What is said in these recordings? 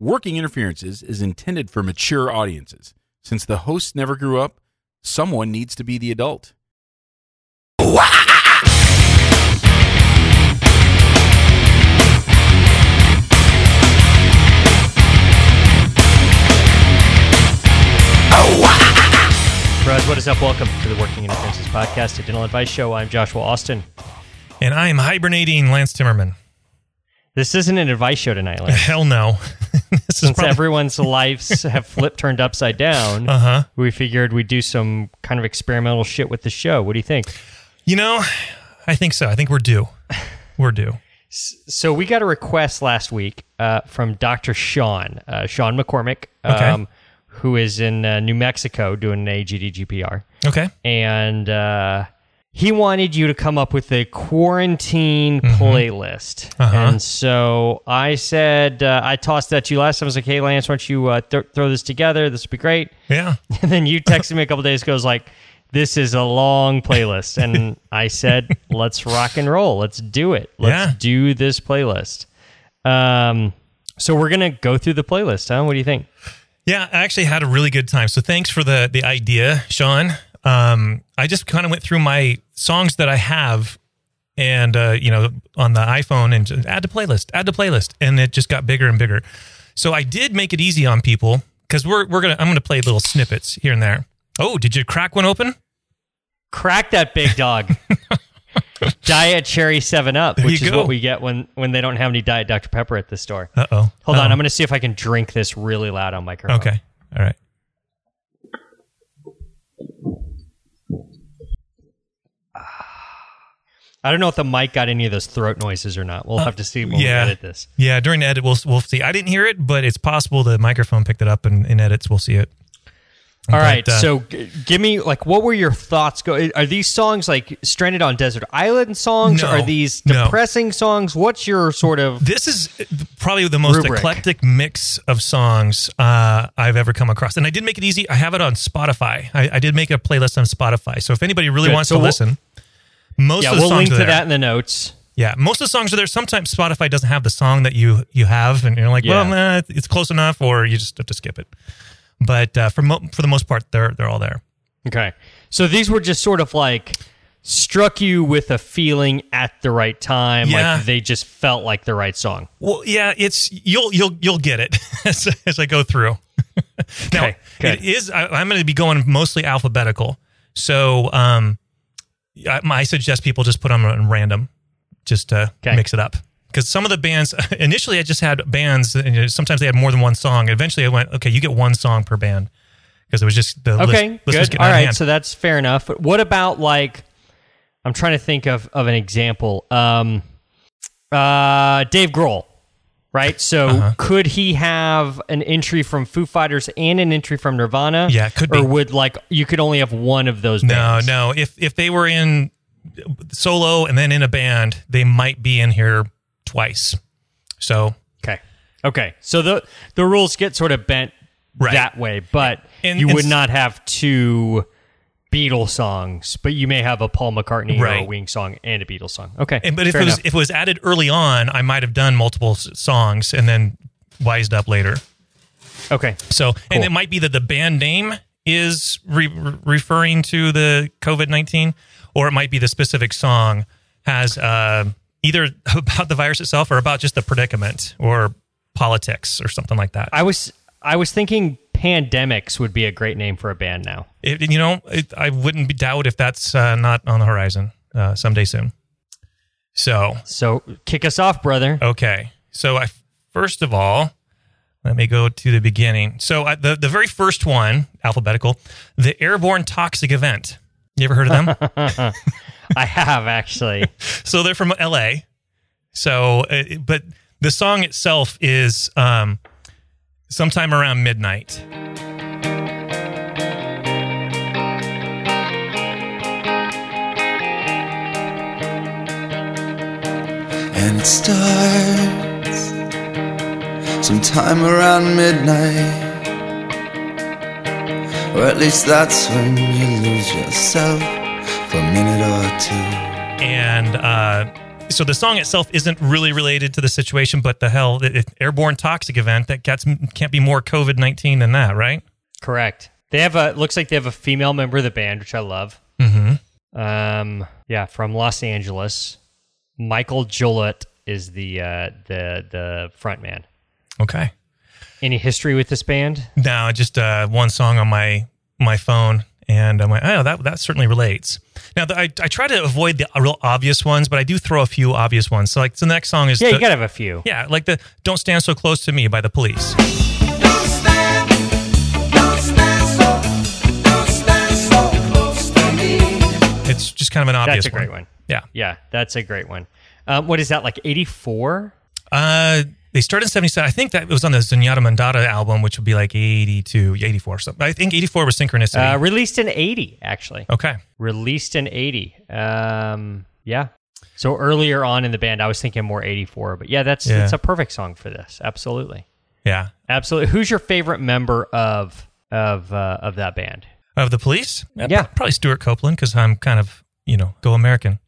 Working Interferences is intended for mature audiences. Since the hosts never grew up, someone needs to be the adult. Bros, what is up? Welcome to the Working Interferences Podcast, a dental advice show. I'm Joshua Austin. And I am hibernating Lance Timmerman. This isn't an advice show tonight, Lance. Hell no. this is Since probably, everyone's lives have flipped turned upside down, uh-huh. we figured we'd do some kind of experimental shit with the show. What do you think? You know, I think so. I think we're due. We're due. So we got a request last week uh, from Dr. Sean, uh, Sean McCormick, Okay. um, who is in uh, New Mexico doing an AGD GPR. Okay. and uh, he wanted you to come up with a quarantine Mm-hmm. playlist. Uh-huh. And so I said, uh, I tossed that to you last time. I was like, hey, Lance, why don't you uh, th- throw this together? This would be great. Yeah. And then you texted me a couple days ago, was like, this is a long playlist. And I said, let's rock and roll. Let's do it. Let's Yeah. do this playlist. Um, so we're going to go through the playlist, huh? What do you think? Yeah, I actually had a really good time. So thanks for the the idea, Sean. Um, I just kind of went through my songs that I have and uh, you know, on the iPhone and just add to playlist, add to playlist, and it just got bigger and bigger. So I did make it easy on people because we're we're gonna I'm gonna play little snippets here and there. Oh, did you crack one open? crack that big dog. Diet Cherry Seven Up, which is go. what we get when when they don't have any Diet Dr Pepper at the store. Uh oh. Hold on, I'm going to see if I can drink this really loud on microphone. Okay. All right. I don't know if the mic got any of those throat noises or not. We'll have to see when yeah. we edit this. Yeah, during the edit, we'll we'll see. I didn't hear it, but it's possible the microphone picked it up, and in edits, we'll see it. All But, right, uh, so g- give me like what were your thoughts? Go are these songs like stranded on desert island songs? No, are these no. depressing songs? What's your sort of this is probably the most Rubric. eclectic mix of songs uh, I've ever come across, and I did make it easy. I have it on Spotify. I, I did make a playlist on Spotify, so if anybody really Good. wants So to we'll- listen, most yeah? of the songs. Yeah, We'll songs link are to there. that in the notes. Yeah, most of the songs are there. Sometimes Spotify doesn't have the song that you you have, and you're like, Yeah. well, nah, it's close enough, or you just have to skip it. But uh, for mo- for the most part, they're they're all there. Okay. So these were just sort of like struck you with a feeling at the right time. Yeah. Like they just felt like the right song. Well, yeah, it's you'll you'll you'll get it as, as I go through. now, Okay, good. it is. I, I'm going to be going mostly alphabetical, so um, I, I suggest people just put them on random, just to Okay. mix it up. Because some of the bands initially, I just had bands. And sometimes they had more than one song. Eventually, I went, okay, you get one song per band, because it was just the list- Okay, list, was good. getting All right, hand. so that's fair enough. But what about like I'm trying to think of of an example. Um uh Dave Grohl. Right? So Uh-huh. could he have an entry from Foo Fighters and an entry from Nirvana? Yeah, could Or would like you could only have one of those no, bands? no. If if they were in solo and then in a band, they might be in here twice. So Okay. Okay. So the the rules get sort of bent Right. that way, but And- you and would not have two Beatles songs, but you may have a Paul McCartney or a Right. Wing song and a Beatles song. Okay. And, but if it was enough. if it was added early on, I might have done multiple songs and then wised up later. okay. So, Cool. and it might be that the band name is re- referring to the COVID nineteen, or it might be the specific song has uh, either about the virus itself or about just the predicament or politics or something like that. I was I was thinking Pandemics would be a great name for a band now. It, you know, it, I wouldn't be doubt if that's uh, not on the horizon uh, someday soon. So, So kick us off, brother. Okay. So I first of all, let me go to the beginning. So I, the the very first one, alphabetical, the airborne toxic event. You ever heard of them? I have actually. so they're from L.A. So, uh, but the song itself is um, sometime around midnight. And it starts sometime around midnight. Or at least that's when you lose yourself for a minute or two. and uh, so the song itself isn't really related to the situation, but the hell, the the airborne toxic event that gets, can't be more COVID nineteen than that, right? Correct. They have a looks like they have a female member of the band, which I love. Mm-hmm. Um, yeah, from Los Angeles. Mikel Jollett is the uh, the the front man. Okay. Any history with this band? No, just uh, one song on my my phone, and I'm like, oh, that that certainly relates. Now, the, I I try to avoid the real obvious ones, but I do throw a few obvious ones. So, like the next song is Yeah, the- you gotta have a few. yeah, like the "Don't Stand So Close to Me" by the Police. Don't stand, don't stand so, don't stand so close to me. It's just kind of an obvious. That's a great one. Yeah. Yeah, that's a great one. Um, what is that like? Eighty four? Uh, they started in 77. I think that was on the Zenyatta Mondatta album, which would be like 82, 84. So I think 84 was Synchronicity. Uh, released in eighty, actually. okay. Released in eighty. Um, yeah. So earlier on in the band, I was thinking more eighty four, but yeah, that's Yeah. it's a perfect song for this. Absolutely, Yeah. absolutely. Who's your favorite member of of uh, of that band? Of the police? Yeah. Probably Stewart Copeland because I'm kind of, you know, go American.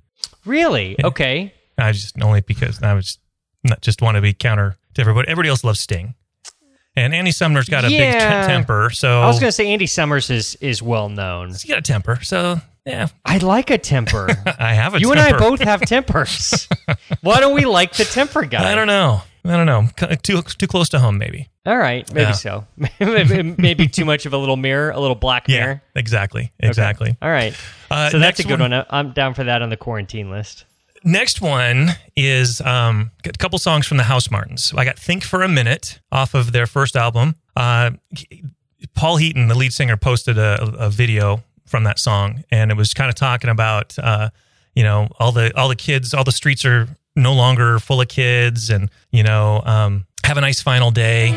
Really? Okay. I just only because I was not just want to be counter to everybody. Everybody else loves Sting. And Andy Sumner's got a big t- temper. So I was gonna say Andy Summers is is well known. he's got a temper. So yeah, I like a temper. I have a temper you temper. and I both have tempers. Why don't we like the temper guy? I don't know. I don't know. Too too close to home, maybe. All right, maybe Yeah. so. maybe, maybe too much of a little mirror, a little black mirror. Yeah, exactly, exactly. All right. Uh, so that's a good one- one. I'm down for that on the quarantine list. Next one is um, a couple songs from the Housemartins. I got "Think for a Minute" off of their first album. Uh, Paul Heaton, the lead singer, posted a, a video from that song, and it was kind of talking about, uh, you know, all the all the kids, all the streets are no longer full of kids, and you know, um, have a nice final day.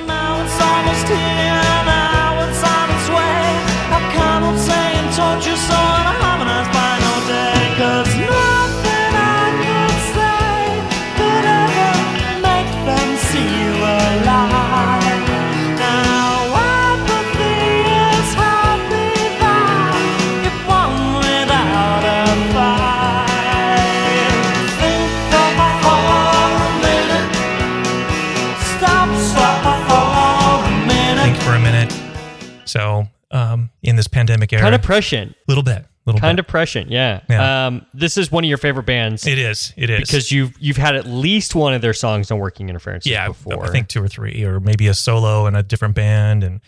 In this pandemic era, Kind of prescient. little bit, little Kind bit. of prescient. Yeah. Yeah. Um, this is one of your favorite bands It is. It is because you've you've had at least one of their songs on Working Interference. yeah, before. I think two or three, or maybe a solo in a different band. And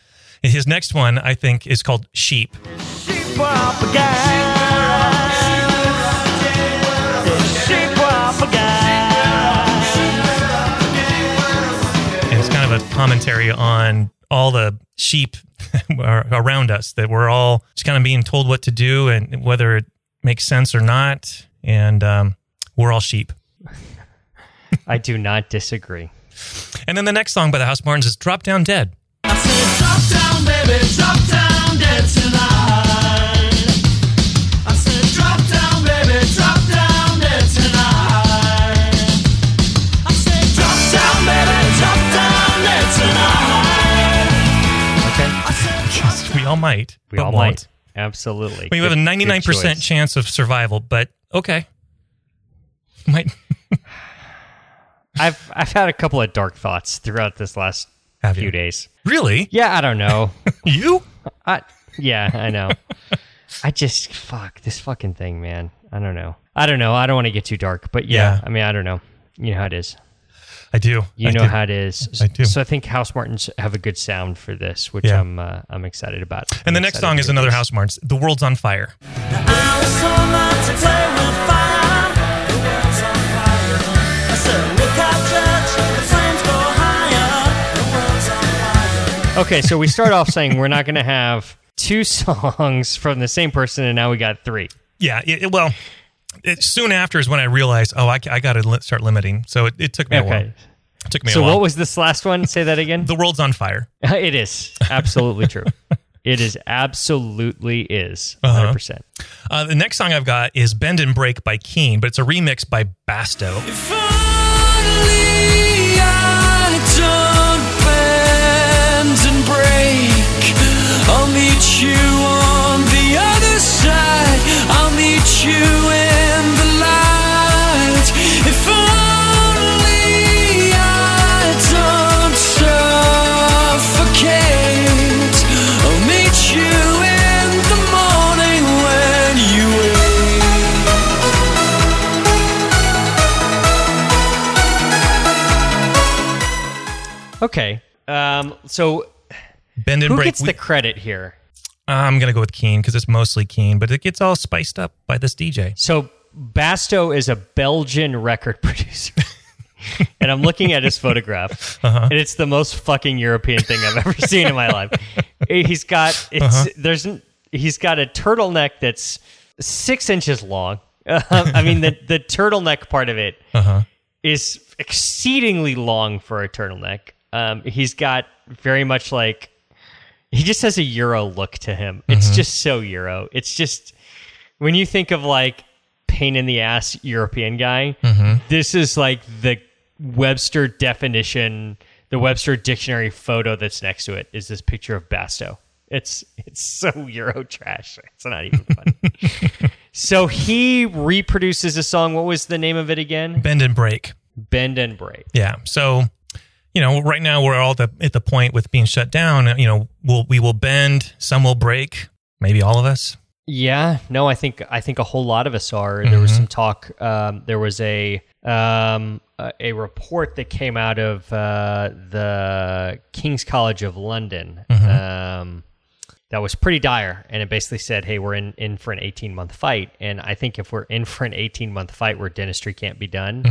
his next one, I think, is called Sheep. Sheep propaganda. And it's kind of a commentary on all the sheep are around us that we're all just kind of being told what to do and whether it makes sense or not. And um, we're all sheep. I do not disagree. And then the next song by the Housemartins is Drop Down Dead. All might. We all won't. might. Absolutely. We have a 99% chance of survival, but okay. Might I've I've had a couple of dark thoughts throughout this last have few you. days. Really? Yeah, I don't know. You? I yeah, I know. I just fuck this fucking thing, man. I don't know. I don't know. I don't want to get too dark, but yeah, Yeah. I mean, I don't know. You know how it is. I do. You I know do. how it is. I do. So I think Housemartins have a good sound for this, which Yeah. I'm uh, I'm excited about. And the I'm next song is another this. Housemartins. The World's on Fire. I was so mad to play with fire. The world's on fire. I said, look out, judge, the flames go higher. The world's on fire. Okay, so we start off saying we're not going to have two songs from the same person, and now we got three. Yeah. It- well, it, soon after is when I realized, oh, I, got to li- start limiting. So it, it took me a while. Okay. It took me So a while. So what was this last one? Say that again. the World's on Fire. it is absolutely true. It is absolutely is Uh-huh. 100 percent. Uh, the next song I've got is Bend and Break by Keane, but it's a remix by Basto. If only I don't bend and break, I'll meet you on the other side. I'll meet you Okay. Um, so Bend and who break. gets we- the credit here? I'm gonna go with Keane because it's mostly Keane, but it gets all spiced up by this DJ. So Basto is a Belgian record producer. and I'm looking at his photograph, Uh-huh. and it's the most fucking European thing I've ever seen in my life. He's got it's Uh-huh. there's he's got a turtleneck that's six inches long. I mean the the turtleneck part of it is Uh-huh. exceedingly long for a turtleneck. Um, he's got very much like he just has a Euro look to him. It's Mm-hmm. just so Euro. It's just when you think of like pain in the ass European guy, Mm-hmm. this is like the Webster definition, the Webster dictionary photo that's next to it is this picture of Basto. It's it's so Euro trash. It's not even funny. so he reproduces a song. What was the name of it again? Bend and break. Bend and break. Yeah. So, you know, right now we're all the, at the point with being shut down. You know, we'll, we will bend, some will break, maybe all of us. Yeah, no, I think I think a whole lot of us are. There was some talk. Um, there was a um, a, report that came out of uh, the King's College of London um, that was pretty dire, and it basically said, "Hey, we're in in for an eighteen month fight." And I think if we're in for an eighteen month fight where dentistry can't be done,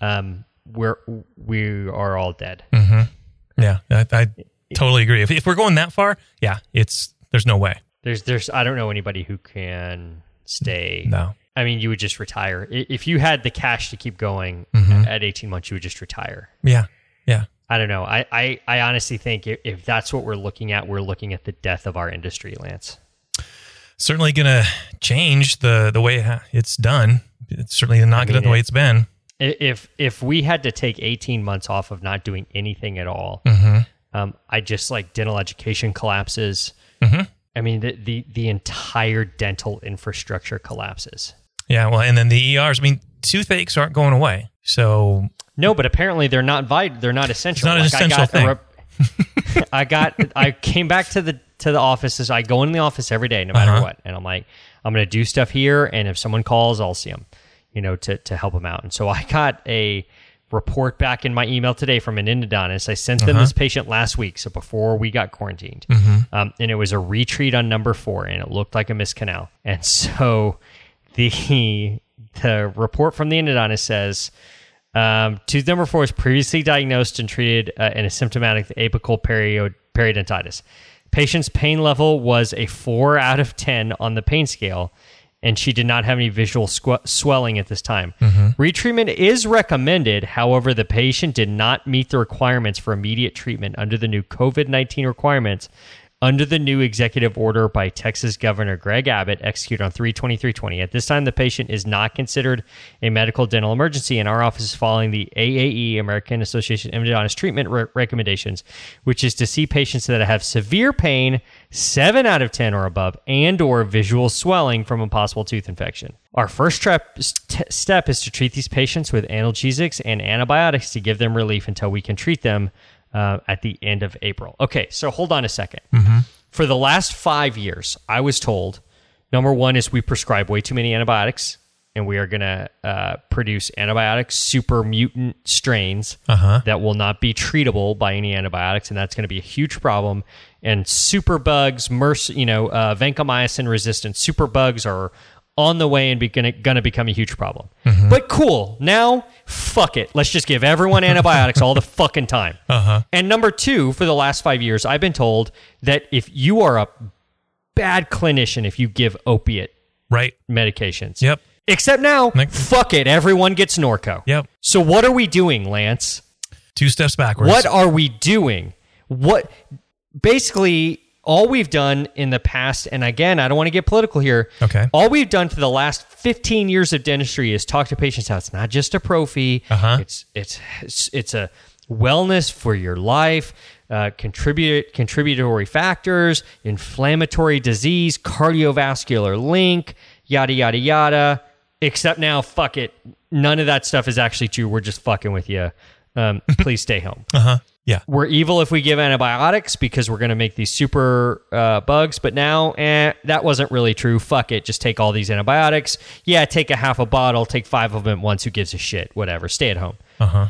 um, we're we are all dead. Mm-hmm. Yeah. I, I totally agree. If, if we're going that far, yeah, it's, there's no way. There's there's I don't know anybody who can stay. No. I mean, you would just retire if you had the cash to keep going. Mm-hmm. At 18 months, you would just retire. Yeah. Yeah. I don't know. I, I, I honestly think if, if that's what we're looking at, we're looking at the death of our industry, Lance. Certainly going to change the, the way it's done. It's certainly not good mean, at the way it's been. If if we had to take 18 months off of not doing anything at all, um, I just like dental education collapses. I mean, the, the the entire dental infrastructure collapses. Yeah. Well, and then the ERs, I mean, toothaches aren't going away. So No, but apparently they're not vit- They're not essential. Not an essential I got thing. rep- I got. I came back to the to the offices. I go in the office every day, no matter Uh-huh. what, and I'm like, I'm going to do stuff here, and if someone calls, I'll see them, you know, to to help them out. And so I got a report back in my email today from an endodontist. I sent Uh-huh. them this patient last week, so before we got quarantined, Mm-hmm. um, and it was a retreat on number four, and it looked like a missed canal. And so the the report from the endodontist says. Um, tooth number four was previously diagnosed and treated uh, in a symptomatic apical perio- periodontitis. Patient's pain level was a four out of 10 on the pain scale, and she did not have any visual squ- swelling at this time. Mm-hmm. Retreatment is recommended. However, the patient did not meet the requirements for immediate treatment under the new COVID 19 requirements under the new executive order by Texas Governor Greg Abbott, executed on 32320. At this time, the patient is not considered a medical dental emergency, and our office is following the AAE, American Association of Endodontist Treatment re- recommendations, which is to see patients that have severe pain, 7 out of 10 or above, and or visual swelling from a possible tooth infection. Our first st- step is to treat these patients with analgesics and antibiotics to give them relief until we can treat them uh, at the end of April. Okay, so hold on a 2nd For the last five years, I was told number one is we prescribe way too many antibiotics, and we are going to uh, produce antibiotic super mutant strains that will not be treatable by any antibiotics, and that's going to be a huge problem. And super bugs, MERS, you know, uh, vancomycin resistant super bugs are on the way and be gonna, gonna become a huge problem. Mm-hmm. But cool. Now, fuck it. Let's just give everyone antibiotics all the fucking time. Uh-huh. And number two, for the last five years, I've been told that if you are a bad clinician, if you give opiate Right. medications. Yep. Except now, fuck it. Everyone gets Norco. Yep. So what are we doing, Lance? Two steps backwards. What are we doing? What basically all we've done in the past, and again, I don't want to get political here. Okay. All we've done for the last 15 years of dentistry is talk to patients how it's not just a prophy. Uh-huh. It's it's it's it's a wellness for your life. Uh, contribute contributory factors, inflammatory disease, cardiovascular link, yada yada yada. Except now, fuck it. None of that stuff is actually true. We're just fucking with you. Um, please stay home Uh huh. Yeah. we're evil if we give antibiotics because we're going to make these super uh, bugs. But now, eh, that wasn't really true. Fuck it. Just take all these antibiotics. Yeah, take a half a bottle, take five of them at once. Who gives a shit? Whatever. Stay at home. Uh huh.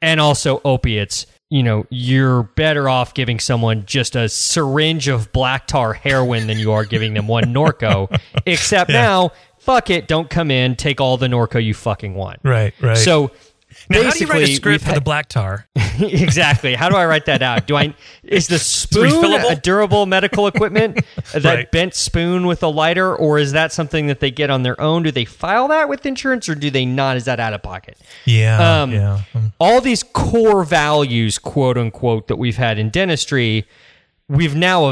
And also opiates. you know, you're better off giving someone just a syringe of black tar heroin than you are giving them one Norco. Except now, fuck it, don't come in, take all the Norco you fucking want. Right, right. So now, how do you write a basically, script for the had- black tar? exactly. How do I write that out? Do I is the spoon a durable medical equipment? that Right. bent spoon with a lighter, or is that something that they get on their own? Do they file that with insurance, or do they not? Is that out of pocket? Yeah, Um, yeah. Mm. All these core values, quote unquote, that we've had in dentistry, we've now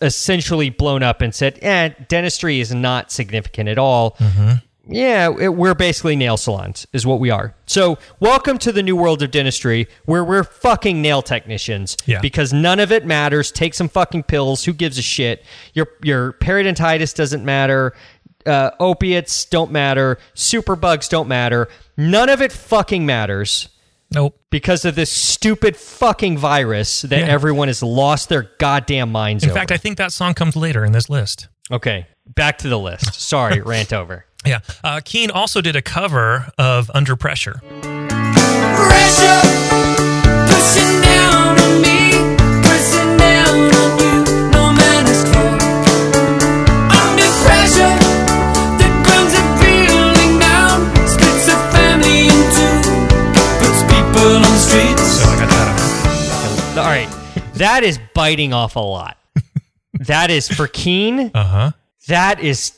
essentially blown up and said, "Eh, dentistry is not significant at all." Mm-hmm. Yeah, it, we're basically nail salons, is what we are. So, welcome to the new world of dentistry, where we're fucking nail technicians. Yeah. Because none of it matters. Take some fucking pills. Who gives a shit? Your your periodontitis doesn't matter. Uh, opiates don't matter. Superbugs don't matter. None of it fucking matters Nope. because of this stupid fucking virus that Yeah. everyone has lost their goddamn minds In over. fact, I think that song comes later in this list. okay, back to the list. Sorry, rant over. Yeah. Uh, Keane also did a cover of Under Pressure. Pressure pushing down on me, pressing down on you. No man is close. Under pressure, the ground's a feeling down, splits a family in two, puts people on the streets. So I got that. All right, that is biting off a lot. that is for Keane. Uh huh. That is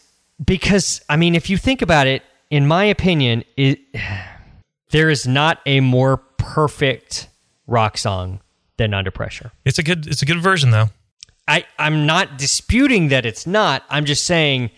because I mean, if you think about it, in my opinion, it there is not a more perfect rock song than Under Pressure. It's a good. It's a good version though. I, I'm not disputing that it's not. I'm just saying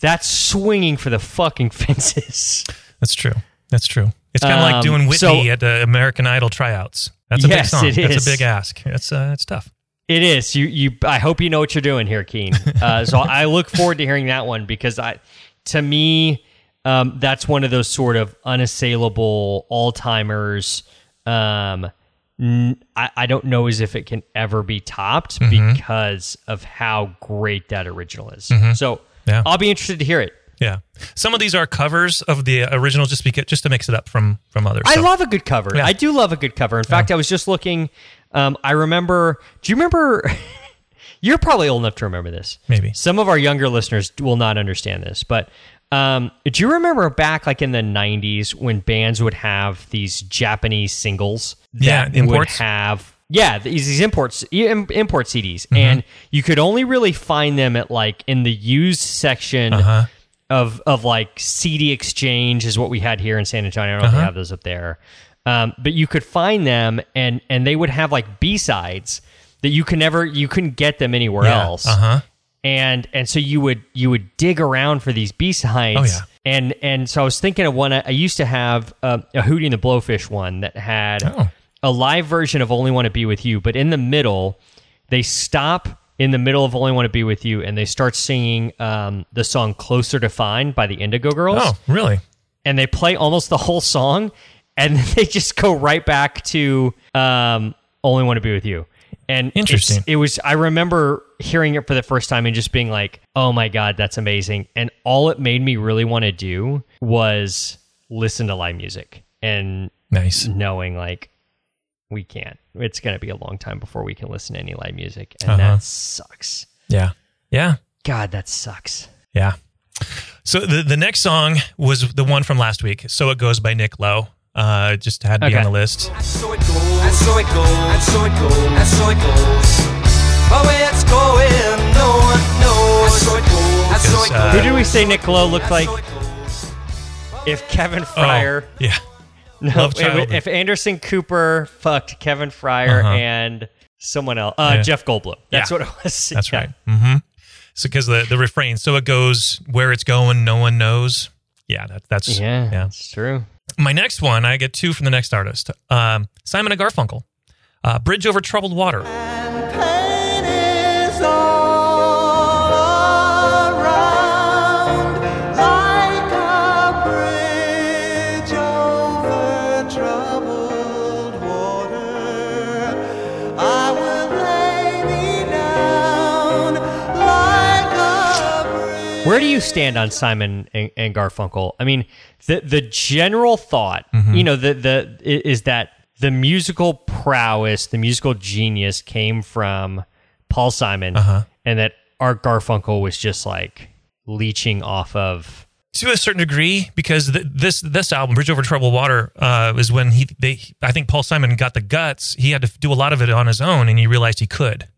that's swinging for the fucking fences. That's true. That's true. It's kind of Um, like doing Whitney so- at the American Idol tryouts. That's a Yes, big song. it That's a big ask. It's uh, it's tough. It is. You you I hope you know what you're doing here, Keane. Uh, so I look forward to hearing that one because I to me um, that's one of those sort of unassailable all timers. Um, n- I, I don't know as if it can ever be topped because of how great that original is. So Yeah. I'll be interested to hear it. Yeah. Some of these are covers of the original, just because just to mix it up from from others. I love a good cover. Yeah. I do love a good cover. In fact, I was just looking. Um, I remember. Do you remember? you're probably old enough to remember this. Maybe. some of our younger listeners will not understand this, but um, do you remember back like in the '90s when bands would have these Japanese singles Yeah, that would imports. have yeah these, these imports import CDs, Mm-hmm. and you could only really find them at like in the used section Uh-huh. of of like CD exchange is what we had here in San Antonio. I don't know Uh-huh. if they have those up there, um, but you could find them, and and they would have like B sides that you can never you couldn't get them anywhere Yeah. else. Uh-huh. And and so you would you would dig around for these B sides. Oh, yeah. And and so I was thinking of one. I I used to have uh, a Hootie and the Blowfish one that had Oh. a live version of Only Want to Be with You, but in the middle, they stop in the middle of Only Want to Be with You and they start singing um, the song Closer to Fine by the Indigo Girls. Oh, really? And they play almost the whole song and then they just go right back to um, Only Want to Be with You. And Interesting. It was, I remember hearing it for the first time and just being like, oh my God, that's amazing. And all it made me really want to do was listen to live music and Nice. knowing like we can't. It's going to be a long time before we can listen to any live music, and Uh-huh. that sucks. Yeah. Yeah. God, that sucks. Yeah. So the the next song was the one from last week. So it goes by Nick Lowe. Uh, just had to be on the list. And so it goes, and so it goes, and so it goes, and so it goes. Oh, it's going, no one knows. And so it goes, and so it Because, uh. Who did we say Nick Lowe looked like? And so it goes. If Kevin Fryer, Oh, yeah. no, Love if, if Anderson Cooper fucked Kevin Fryer Uh-huh. and someone else, uh, Yeah. Jeff Goldblum. That's Yeah. what it was. That's Yeah. right. Mm-hmm. So because the the refrain, so it goes where it's going, no one knows. Yeah, that, that's Yeah, yeah. it's true. My next one, I get two from the next artist, um, Simon and Garfunkel, uh, "Bridge Over Troubled Water." Do you stand on Simon and, and Garfunkel? I mean, the the general thought, Mm-hmm. you know, the the is that the musical prowess, the musical genius came from Paul Simon, Uh-huh. and that Art Garfunkel was just like leeching off of. to a certain degree because th- this this album bridge over troubled water uh was when he they i think paul simon got the guts he had to do a lot of it on his own and he realized he could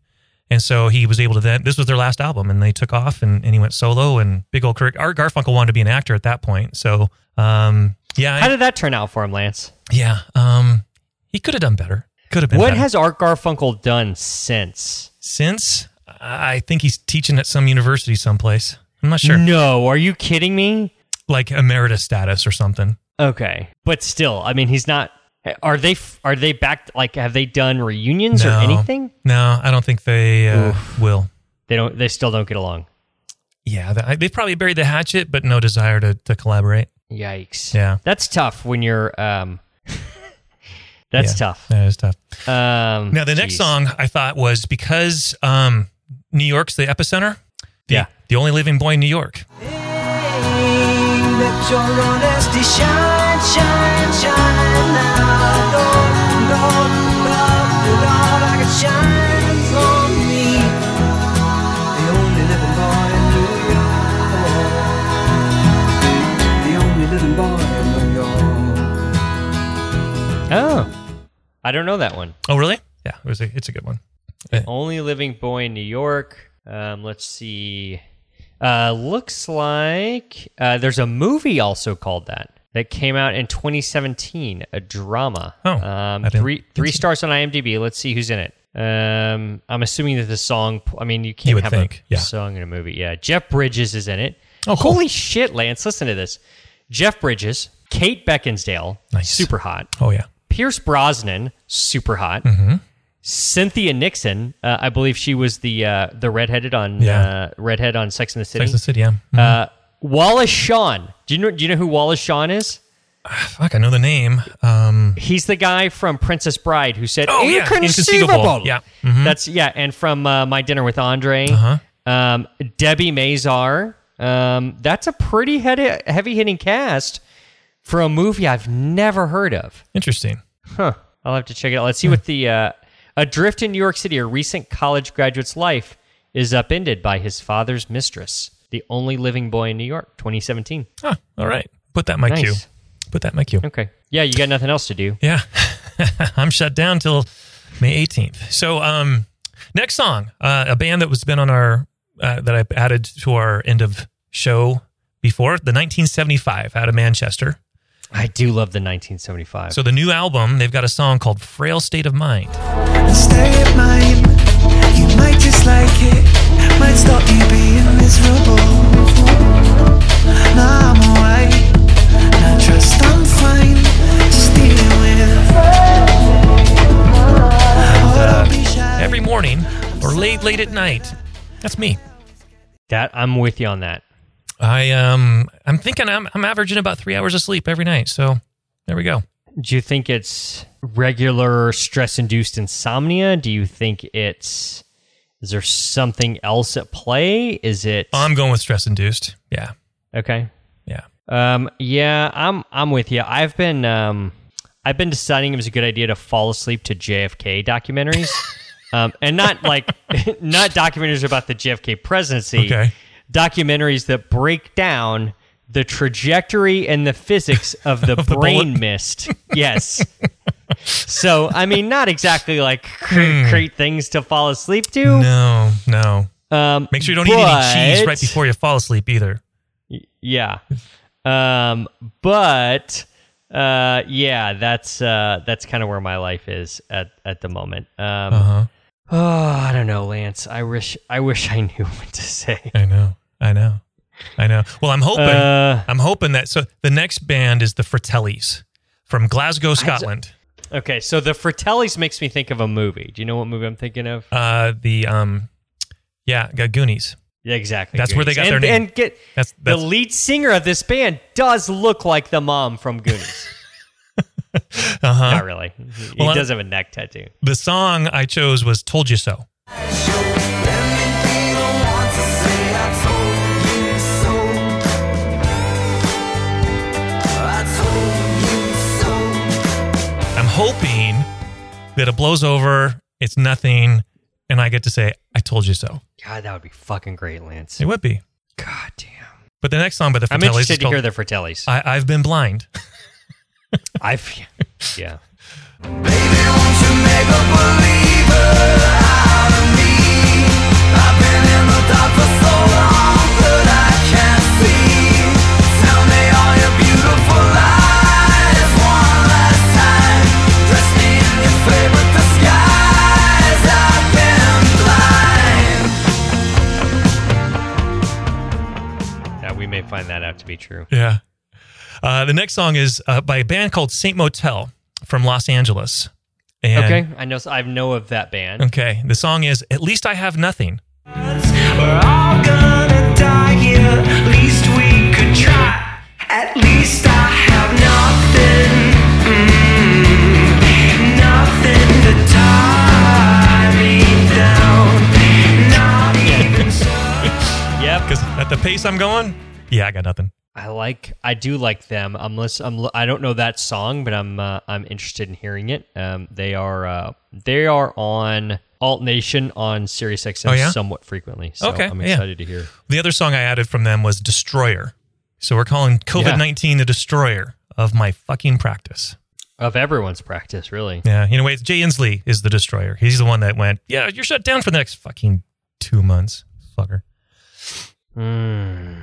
and so he was able to then this was their last album and they took off and, and he went solo and big old Kirk art garfunkel wanted to be an actor at that point so um yeah How did that turn out for him, Lance? yeah um he could have done better could have been What better. has Art Garfunkel done since? since i think he's teaching at some university someplace i'm not sure No, are you kidding me? like emeritus status or something Okay, but still, I mean, he's not. Are they? Are they back? Like, have they done reunions or anything? no i don't think they uh, will They don't. They still don't get along. Yeah, th- they've probably buried the hatchet, but no desire to, to collaborate. Yikes. Yeah. that's tough when you're. um That's Yeah, tough. That is tough. Um, Now, the next song I thought was because um, New York's the epicenter. The, Yeah. The only living boy in New York. Let Oh, I don't know that one. Oh, really? Yeah, it was a, it's a good one. Only living boy in New York. Um, let's see. Uh, looks like uh, there's a movie also called that that came out in 2017, a drama. Oh, um, three three stars on IMDb. Let's see who's in it. Um, I'm assuming that the song. I mean, you can't would have think, a yeah. song in a movie. Yeah, Jeff Bridges is in it. Oh, cool. holy shit, Lance! Listen to this. Jeff Bridges, Kate Beckinsale, Nice. super hot. Oh, yeah. Pierce Brosnan, super hot. Mm-hmm. Cynthia Nixon, uh, I believe she was the uh, the redheaded on Yeah. uh, redhead on Sex and the City. Sex and the City, yeah. Mhm. Wallace Shawn. Do you know? Do you know who Wallace Shawn is? Fuck, I know the name. Um, He's the guy from Princess Bride who said Oh, yeah, inconceivable. Inconceivable. Yeah. Mhm. That's yeah, and from uh, My Dinner with Andre, Uh-huh. um, Debbie Mazar. Um, that's a pretty heavy heavy hitting cast for a movie I've never heard of. interesting. Huh. I'll have to check it out. Let's see what the uh, adrift in New York City. A recent college graduate's life is upended by his father's mistress. The only living boy in New York, 2017. Huh, all right. Put that in my Nice. queue. Put that in my queue. Okay. Yeah, you got nothing else to do. Yeah. I'm shut down till May 18th. So, um, next song, uh, a band that was been on our, uh, that I've added to our end of show before, the 1975 out of Manchester. I do love the 1975. So, the new album, they've got a song called Frail State of Mind. Stay at mine. You might dislike it, might stop you being miserable. Nah, I'm alright. Nah, trust I'm fine. Just dealing with. Don't be shy. Every morning or late, late at night. That's me. that I'm with you on that. I, um, I'm thinking I'm, I'm averaging about three hours of sleep every night. So, there we go. Do you think it's regular stress induced insomnia? Do you think it's is there something else at play? Is it I'm going with stress induced. Yeah. okay? Yeah. Um, yeah, I'm I'm with you. I've been um, I've been deciding it was a good idea to fall asleep to JFK documentaries, um, and not like not documentaries about the JFK presidency. Okay. Documentaries that break down the trajectory and the physics of the the brain bullet. mist. Yes. So I mean, not exactly like great, great things to fall asleep to. Hmm. No, no. Um, Make sure you don't eat any cheese right before you fall asleep either. Yeah. Um, but uh, yeah, that's uh, that's kind of where my life is at at the moment. Um, Uh-huh. Oh, I don't know, Lance. I wish I wish I knew what to say. I know. I know. I know. Well, I'm hoping Uh, I'm hoping that so the next band is the Fratellis from Glasgow, Scotland. Okay, so the Fratellis makes me think of a movie. Do you know what movie I'm thinking of? Uh the um yeah, Goonies. Yeah, exactly. That's where they got and, their name. And get That's the lead singer of this band does look like the mom from Goonies. uh-huh. Not really. He, Well, I- he does have a neck tattoo. The song I chose was Told You So. Hoping that it blows over, it's nothing, and I get to say, I told you so. God, that would be fucking great, Lance. It would be. God damn. But the next song by the I'm Fratellis is to called hear the Fratellis. I, I've Been Blind. I've yeah. Baby, Yeah, find that out to be true. Yeah. Uh, the next song is uh, by a band called Saint Motel from Los Angeles. And, Okay, I know. I know of that band. Okay. The song is At Least I Have Nothing. We're all gonna die here. At least we could try. At least I have nothing. Nothing to tie me down. Not even so. Yep. Because at the pace I'm going, yeah, I got nothing. I like. I do like them. I'm. I don't know that song, but I'm. Uh, I'm interested in hearing it. Um, they are. Uh, they are on Alt Nation on Sirius XM Oh, yeah? somewhat frequently. So Okay, I'm yeah. excited to hear. The other song I added from them was Destroyer. So we're calling COVID 19 the destroyer of my fucking practice. Of everyone's practice, really. Yeah. You know, wait, Jay Inslee is the destroyer. He's the one that went, yeah, you're shut down for the next fucking two months. Fucker. Mm.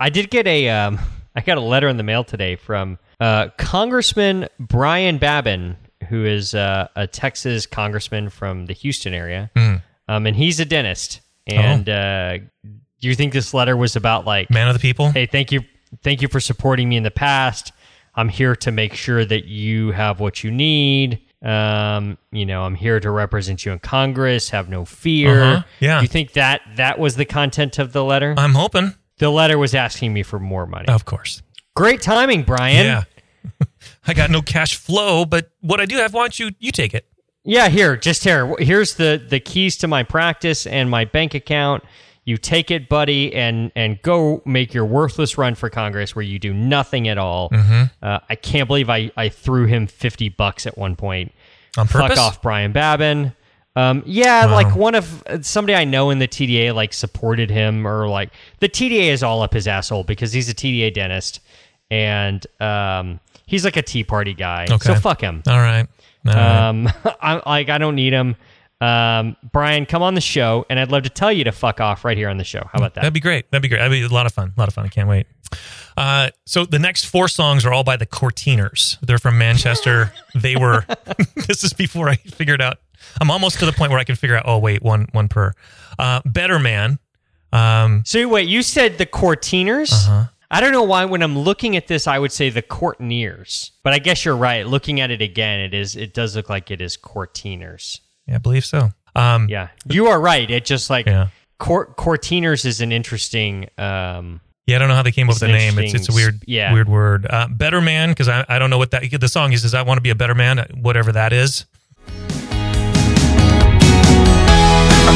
I did get a. Um, I got a letter in the mail today from uh, Congressman Brian Babin, who is uh, a Texas congressman from the Houston area, Mm. um, and he's a dentist. And uh, do you think this letter was about like, Man of the people. hey, thank you, thank you for supporting me in the past. I'm here to make sure that you have what you need. Um, you know, I'm here to represent you in Congress. Have no fear. Uh-huh. Yeah. Do you think that that was the content of the letter? I'm hoping. The letter was asking me for more money. Of course. Great timing, Brian. Yeah. I got no cash flow, but what I do have, why don't you, you take it? Yeah, here, just here. Here's the the keys to my practice and my bank account. You take it, buddy, and and go make your worthless run for Congress where you do nothing at all. Mm-hmm. Uh, I can't believe I I threw him fifty bucks at one point. On purpose? Fuck off, Brian Babin. Um, yeah, Wow. like one of somebody I know in the TDA like supported him or like the TDA is all up his asshole because he's a TDA dentist and um, he's like a Tea Party guy. Okay. So fuck him. All right. All right. Um, I like I don't need him. Um, Brian, come on the show, and I'd love to tell you to fuck off right here on the show. How about that? That'd be great. That'd be great. That'd be a lot of fun. A lot of fun. I can't wait. Uh, so the next four songs are all by the Cortiners. They're from Manchester. they were. this is before I figured out. I'm almost to the point where I can figure out. Oh wait, one one per. Uh, Better Man. Um, so wait, you said the Cortiners? Uh-huh. I don't know why. When I'm looking at this, I would say the Courtineers, but I guess you're right. Looking at it again, it is. It does look like it is Courtiners. yeah, I believe so. Um, Yeah, you are right. It just like Yeah. Court Courtiners is an interesting. Um, Yeah, I don't know how they came up with the name. It's it's a weird, yeah. weird word. Uh, better man, because I, I don't know what that the song. He says, "I want to be a better man," whatever that is.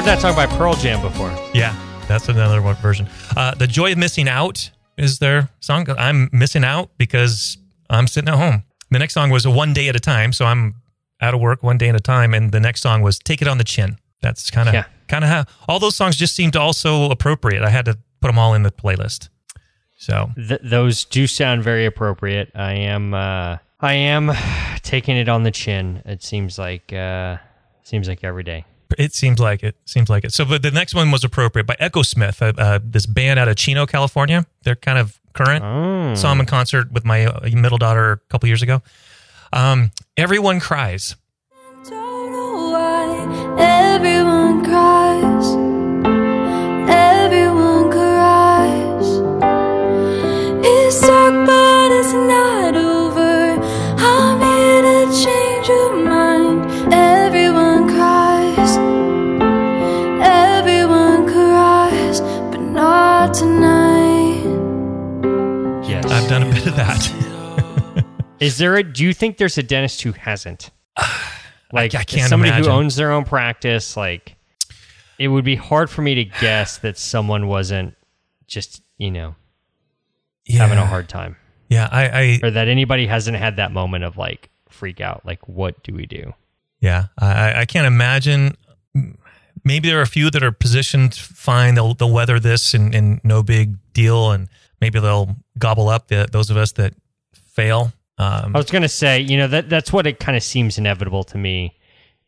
heard that song by Pearl Jam before. Yeah, that's another one version. Uh, the joy of missing out is their song. I'm missing out because I'm sitting at home. The next song was one day at a time, so I'm out of work one day at a time, and the next song was take it on the chin. That's kind of Yeah. kind of how all those songs just seemed also appropriate. I had to put them all in the playlist. So Th- those do sound very appropriate. I am uh, I am taking it on the chin. It seems like uh, seems like every day. It seems like it. Seems like it. So, but the next one was appropriate by Echosmith, uh, uh, this band out of Chino, California. They're kind of current. Oh. Saw them in concert with my uh, middle daughter a couple years ago. Um, Everyone cries. Don't know why everyone I've done a bit of that. Is there a? Do you think there's a dentist who hasn't? Like I can't somebody imagine. who owns their own practice. Like it would be hard for me to guess that someone wasn't just you know yeah. having a hard time, Yeah, I, I or that anybody hasn't had that moment of like freak out. Like, what do we do? yeah, I, I can't imagine. Maybe there are a few that are positioned fine. They'll they'll weather this and, and no big deal, and maybe they'll gobble up the, those of us that fail. Um, I was gonna say, you know, that that's what it kind of seems inevitable to me,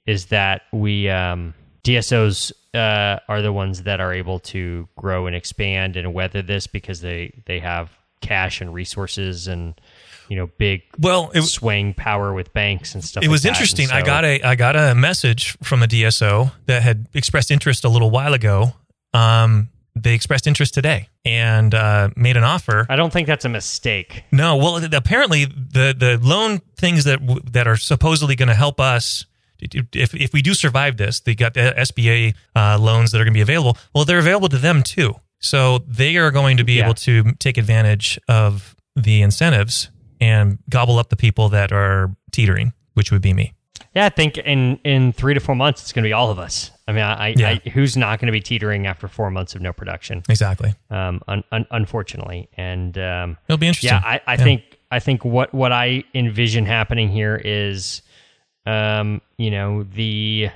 is that we um, DSOs uh, are the ones that are able to grow and expand and weather this because they they have cash and resources and you know big well, it, swaying power with banks and stuff. it like was that. Interesting. I got a I got a message from a DSO that had expressed interest a little while ago. Um, they expressed interest today and uh, made an offer. I don't think that's a mistake. No, well, apparently the the loan things that w- that are supposedly going to help us. If, if we do survive this, they got the SBA uh, loans that are going to be available. Well, they're available to them too, so they are going to be Yeah. able to take advantage of the incentives and gobble up the people that are teetering, which would be me. Yeah, I think in in three to four months it's going to be all of us. I mean, I, Yeah. I who's not going to be teetering after four months of no production? Exactly. Um, un, un, unfortunately, and um, It'll be interesting. Yeah, I, I think I think what what I envision happening here is, um, you know, the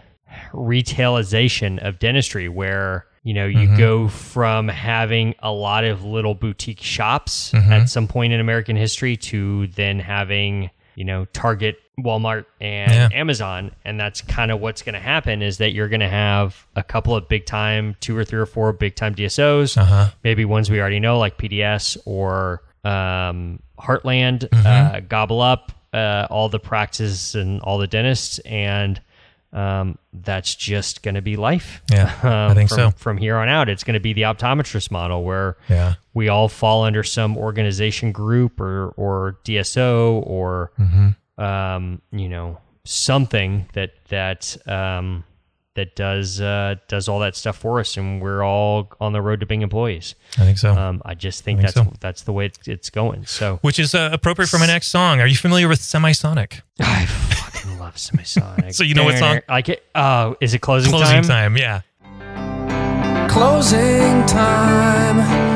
retailization of dentistry, where you know you Mm-hmm. go from having a lot of little boutique shops Mm-hmm. at some point in American history to then having you know Target, Walmart, and Yeah. Amazon, and that's kind of what's going to happen is that you're going to have a couple of big time, two or three or four big time DSOs Uh-huh. maybe ones we already know like PDS or um, Heartland Mm-hmm. uh, gobble up uh, all the practices and all the dentists, and um, that's just going to be life. Yeah, I Um, think from, so. From here on out, it's going to be the optometrist model where Yeah. we all fall under some organization group or or DSO or Mm-hmm. Um, you know something that that um, that does uh, does all that stuff for us, and we're all on the road to being employees. I think so. Um, I just think, I think that's so. that's the way it's, it's going. So Which is uh, appropriate for my next song. Are you familiar with Semisonic? I fucking love Semisonic. So you know what song? Like it? Oh, is it closing, Closing time? time. Yeah. Closing time.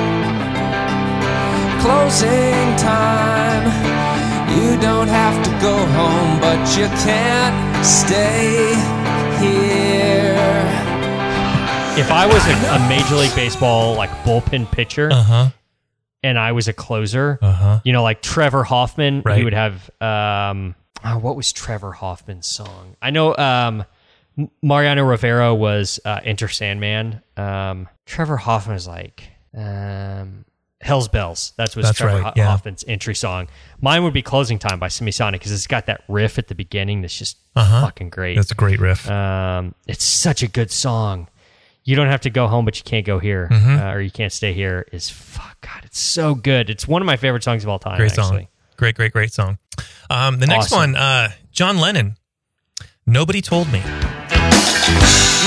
Closing time. You don't have to go home, but you can't stay here. If I was a, a Major League Baseball like bullpen pitcher Uh huh. and I was a closer, Uh huh. you know, like Trevor Hoffman, he would have. Um, oh, what was Trevor Hoffman's song? I know um, M- Mariano Rivera was uh, Enter Sandman. Um, Trevor Hoffman was like um, Hell's Bells. That's what's That's Trevor right, yeah. Hoffman's entry song. Mine would be Closing Time by Semisonic because it's got that riff at the beginning that's just Uh-huh. fucking great. That's a great riff. Um, it's such a good song. You don't have to go home, but you can't go here, Mm-hmm. uh, or you can't stay here. Is fuck God, it's so good. It's one of my favorite songs of all time. great actually. song. Great, great, great song. Um, the next Awesome. one, uh, John Lennon. Nobody told me.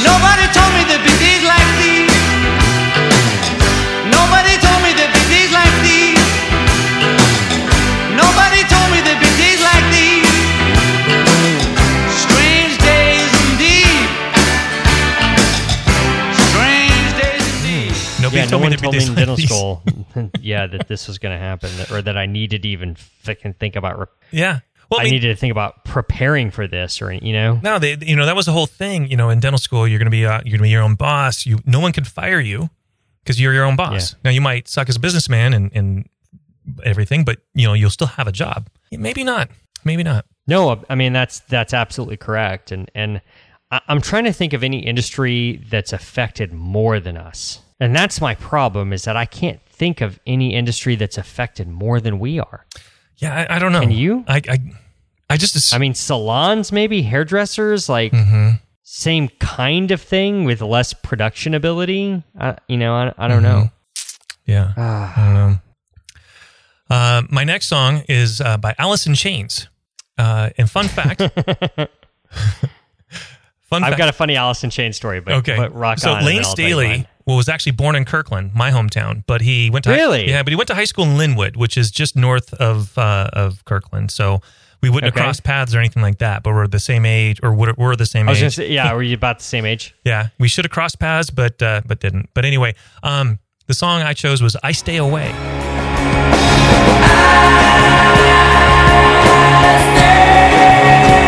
Nobody told me there'd be days like these. Nobody Yeah, no told me one there'd be told me in dental these. school, yeah, that this was going to happen, or that I needed to even fucking think about. Re- Yeah. Well, I, I mean, needed to think about preparing for this, or you know, no, they, you know, that was the whole thing. You know, in dental school, you're going to be, uh, you're going to be your own boss. You, no one can fire you because you're your own boss. Yeah. Now, you might suck as a businessman and, and everything, but you know, you'll still have a job. Maybe not. Maybe not. No, I mean that's that's absolutely correct, and and I'm trying to think of any industry that's affected more than us. And that's my problem is that I can't think of any industry that's affected more than we are. Yeah, I, I don't know. Can you? I I, I just I mean, salons, maybe hairdressers, like Mm-hmm. same kind of thing with less production ability. I, you know, I, I don't Mm-hmm. know. yeah. Ah. I don't know. Uh, my next song is uh, by Alice in Chains. Uh, and fun fact. fun I've fact. got a funny Alice in Chains story, but, okay. but rock so on. and Layne then I'll tell you Staley. Well, was actually born in Kirkland, my hometown, but he went to Really? yeah, but he went to high school in Lynnwood, which is just north of uh, of Kirkland. So we wouldn't Okay. have crossed paths or anything like that, but we're the same age, or we're, we're the same I was age. say, yeah, were you about the same age? Yeah, we should have crossed paths, but uh, but didn't. But anyway, um, the song I chose was "I Stay Away." Because I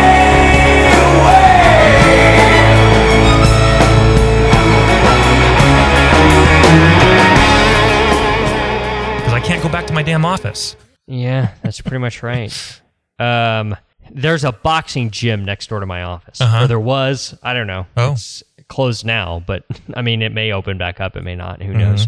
can't go back to my damn office. Yeah, that's pretty much right. Um, there's a boxing gym next door to my office. Uh-huh. Or there was. I don't know. Oh. It's closed now, but I mean, it may open back up. It may not. Mm-hmm. Who knows?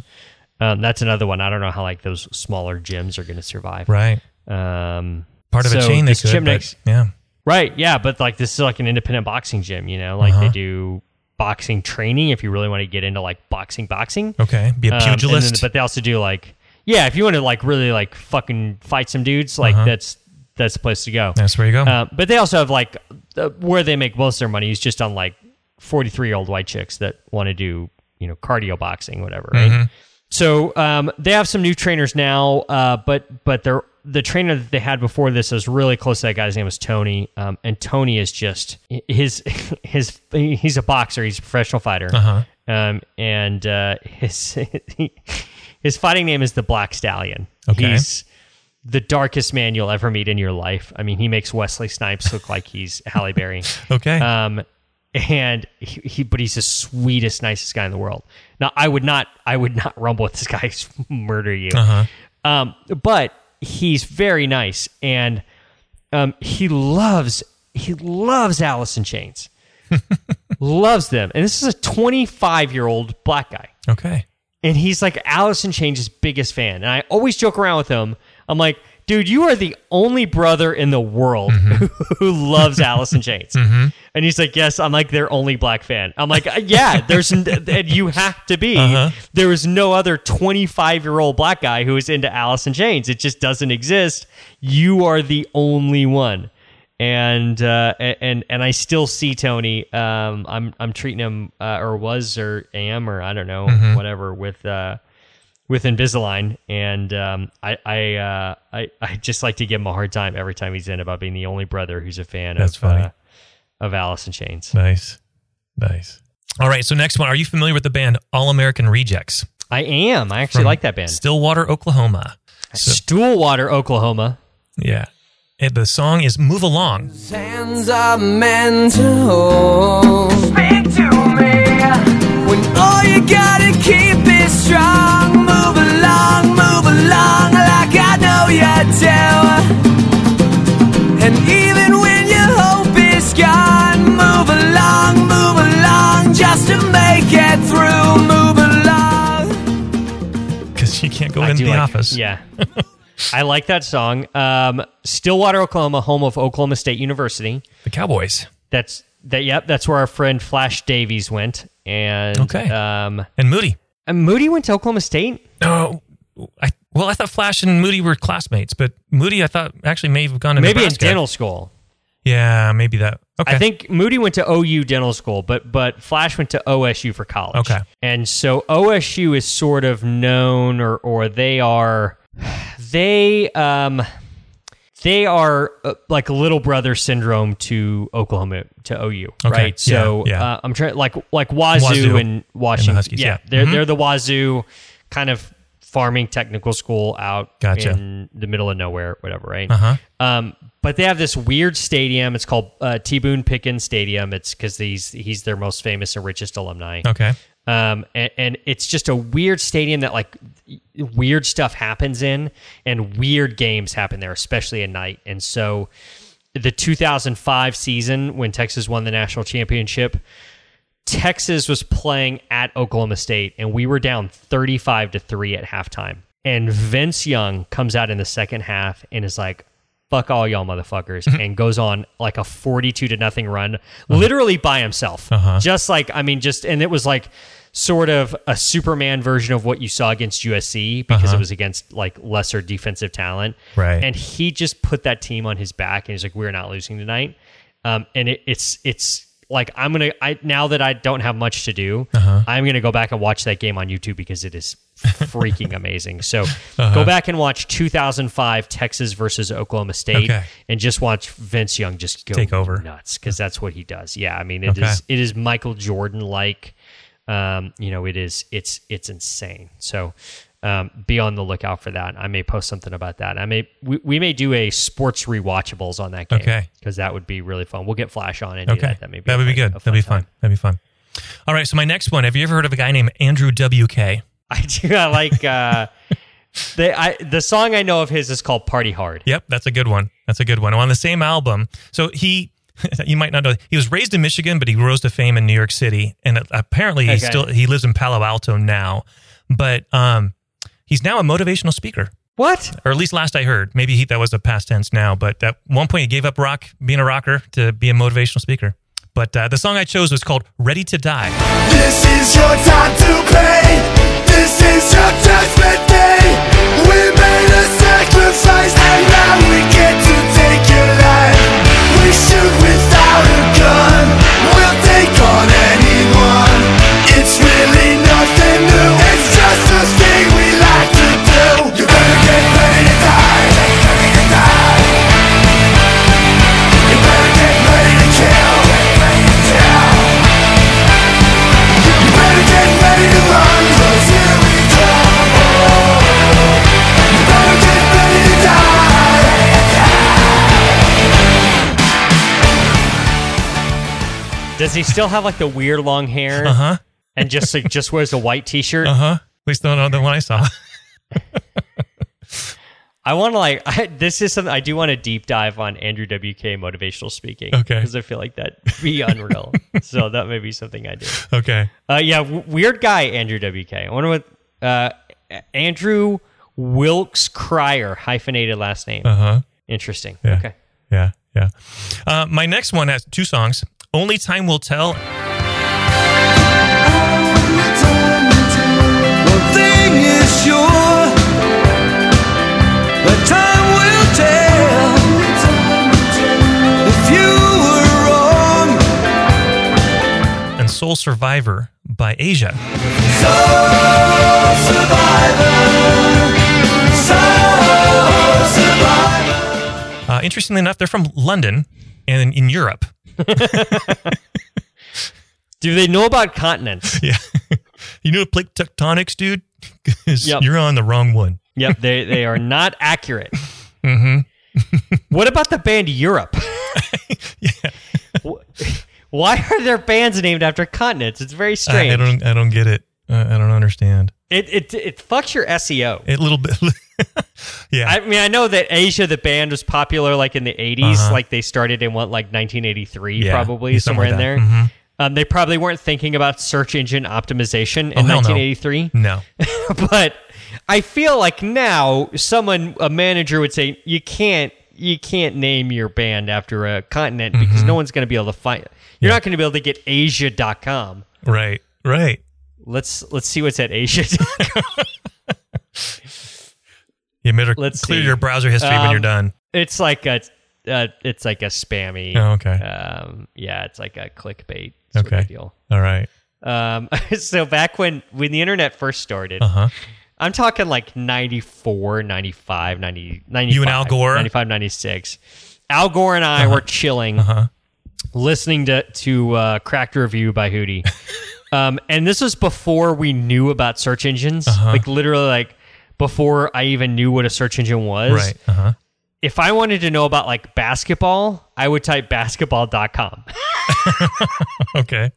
Um, that's another one. I don't know how like those smaller gyms are going to survive. Right, Um, part of a chain. This could, gym but, next, yeah. right? Yeah, but like this is like an independent boxing gym. You know, like Uh-huh. they do boxing training if you really want to get into like boxing, boxing. Okay, be a Um, then- pugilist. but they also do like, yeah, if you want to like really like fucking fight some dudes, like Uh-huh. that's that's the place to go. That's where you go. Uh, but they also have like uh, where they make most of their money is just on like forty three year old white chicks that want to do you know cardio boxing, whatever, right? Mm-hmm. So um, they have some new trainers now, uh, but but they're the trainer that they had before this was really close to that guy's name was Tony, um, and Tony is just his his he's a boxer, he's a professional fighter, Uh-huh. um, and uh, his his fighting name is the Black Stallion. Okay. He's the darkest man you'll ever meet in your life. I mean, he makes Wesley Snipes look like he's Halle Berry. okay. Um, and he, he, but he's the sweetest, nicest guy in the world. Now, I would not, I would not rumble with this guy, murder you. Uh-huh. Um, but he's very nice, and um, he loves, he loves Alice in Chains, loves them. And this is a 25 year old black guy okay. And he's like Alice in Chains' biggest fan. And I always joke around with him. I'm like, dude, you are the only brother in the world mm-hmm. who loves Alice in Chains. Mm-hmm. And he's like, yes, I'm like their only black fan. I'm like, "Uh, yeah, there's, n- and you have to be. Uh-huh. There is no other 25 year old black guy who is into Alice in Chains. It just doesn't exist. You are the only one. And uh, and and I still see Tony. Um, I'm I'm treating him uh, or was or am or I don't know whatever with uh, with Invisalign, and um, I I, uh, I I just like to give him a hard time every time he's in about being the only brother who's a fan That's of funny. Uh, of Alice in Chains. Nice. Nice. All right. So next one. Are you familiar with the band All American Rejects? I am. I actually From like that band. Stillwater, Oklahoma. So, Stoolwater, Oklahoma. yeah. And the song is Move Along. Hands are meant to hold. Speak to me. When all you gotta keep is strong. Move along, move along, like I know you do. And even when your hope is gone, move along, move along, just to make it through. Move along. Because you can't go I in the like- office. Yeah. I like that song. Um, Stillwater, Oklahoma, home of Oklahoma State University. The Cowboys. That's that. Yep, that's where our friend Flash Davies went. And Okay. um, And Moody. and Moody went to Oklahoma State. No. I, well, I thought Flash and Moody were classmates, but Moody, I thought actually may have gone to Maybe in dental school. Yeah, maybe that. Okay. I think Moody went to OU dental school, but but Flash went to OSU for college. Okay. And so OSU is sort of known or or they are they um they are uh, like little brother syndrome to Oklahoma to OU, Okay. right? So Yeah, yeah. Uh, I'm trying like like Wazzu, Wazzu and Washington. Huskies, yeah. they're Mhm. they're the Wazzu kind of farming technical school out Gotcha. in the middle of nowhere, whatever, right? Uh-huh. Um, but they have this weird stadium. It's called uh, T Boone Pickens Stadium. It's because he's he's their most famous and richest alumni. Okay. Um, and, and it's just a weird stadium that like weird stuff happens in, and weird games happen there, especially at night. And so, the 2005 season when Texas won the national championship. Texas was playing at Oklahoma State, and we were down 35 to 3 at halftime. And Vince Young comes out in the second half and is like, fuck all y'all motherfuckers, mm-hmm. and goes on like a 42 to nothing run, mm-hmm. literally by himself. Uh-huh. Just like, I mean, just, and it was like sort of a Superman version of what you saw against USC because it uh-huh. was against like lesser defensive talent. Right. And he just put that team on his back and he's like, we're not losing tonight. Um, and it, it's, it's, like I'm gonna I now that I don't have much to do, Uh-huh. I'm gonna go back and watch that game on YouTube because it is freaking amazing. So Uh-huh. go back and watch 2005 Texas versus Oklahoma State, Okay. and just watch Vince Young just go Take over. nuts because that's what he does. Yeah, I mean it is Okay. it is Michael Jordan like. Um, you know it is it's it's insane. So um, be on the lookout for that. I may post something about that. I may we, we may do a sports rewatchables on that game. Okay. because that would be really fun. We'll get Flash on and Okay. that. That may be that would be good. That'd be time. fun. That'd be fun. All right. So my next one. Have you ever heard of a guy named Andrew WK? I do. I like uh, the I, the song I know of his is called "Party Hard." Yep, that's a good one. That's a good one. On the same album, so he, you might not know, he was raised in Michigan, but he rose to fame in New York City, and apparently he Okay. still he lives in Palo Alto now. But um, he's now a motivational speaker, What? or at least last I heard. Maybe he, that was a past tense now, but at one point he gave up rock, being a rocker, to be a motivational speaker. But uh, the song I chose was called "Ready to Die." This is your time to pay. This is your judgment day. We made a sacrifice, and now we get to take your life. We shoot without a gun. We'll take on anyone. It's really nothing new. It's just a thing we like to do. You better get ready to die. Ready to die. You better get ready to kill. Ready to kill. You better get ready to run, 'cause here we come. You better get ready to die. Does he still have like the weird long hair Uh huh. And just like just wears a white T-shirt? Uh huh. At least not on the one I saw. I want to like I, this is something I do want to deep dive on Andrew WK motivational speaking. Okay. because I feel like that be unreal. so that may be something I do. okay. Uh, yeah, w- weird guy Andrew WK. I wonder what uh, Andrew Wilkes-Krier hyphenated last name. Uh huh. Interesting. Yeah. Okay. Yeah, yeah. Uh, my next one has two songs. Only Time Will Tell. Soul Survivor by Asia. Soul survivor, soul survivor. Uh, interestingly enough, they're from London and in Europe. Do they know about continents? Yeah. You know plate tectonics, dude? Yep. You're on the wrong one. Yep, they they are not accurate. Mm-hmm. What about the band Europe? Wh- Why are their bands named after continents? It's very strange. I don't. I don't get it. Uh, I don't understand. it, it it fucks your SEO. A little bit. yeah. I mean, I know that Asia, the band, was popular like in the 80s. Uh-huh. Like they started in what, like 1983, Yeah, probably somewhere in there. like. Mhm. Um, they probably weren't thinking about search engine optimization Oh, in no. 1983. No. but I feel like now someone, a manager would say, you can't, you can't name your band after a continent because no one's going to be able to find. You're Mm-hmm. Yeah. not going to be able to get Asia.com. Right. Right. Let's let's see what's at asia.com. You better Let's clear see. your browser history when Um, you're done. it's like a, uh, it's like a spammy. Oh, okay. Um, yeah, it's like a clickbait sort Okay. of deal. All right. Um, so back when when the internet first started, Uh huh. I'm talking like 94, 95, 90, 95. You and Al Gore? 95, 96. Al Gore and I were chilling, Uh-huh. listening to, to uh, Cracked Rear View by Hootie. um, and this was before we knew about search engines. Uh-huh. Like literally like before I even knew what a search engine was. Right. Uh huh. If I wanted to know about like basketball, I would type basketball.com. Okay.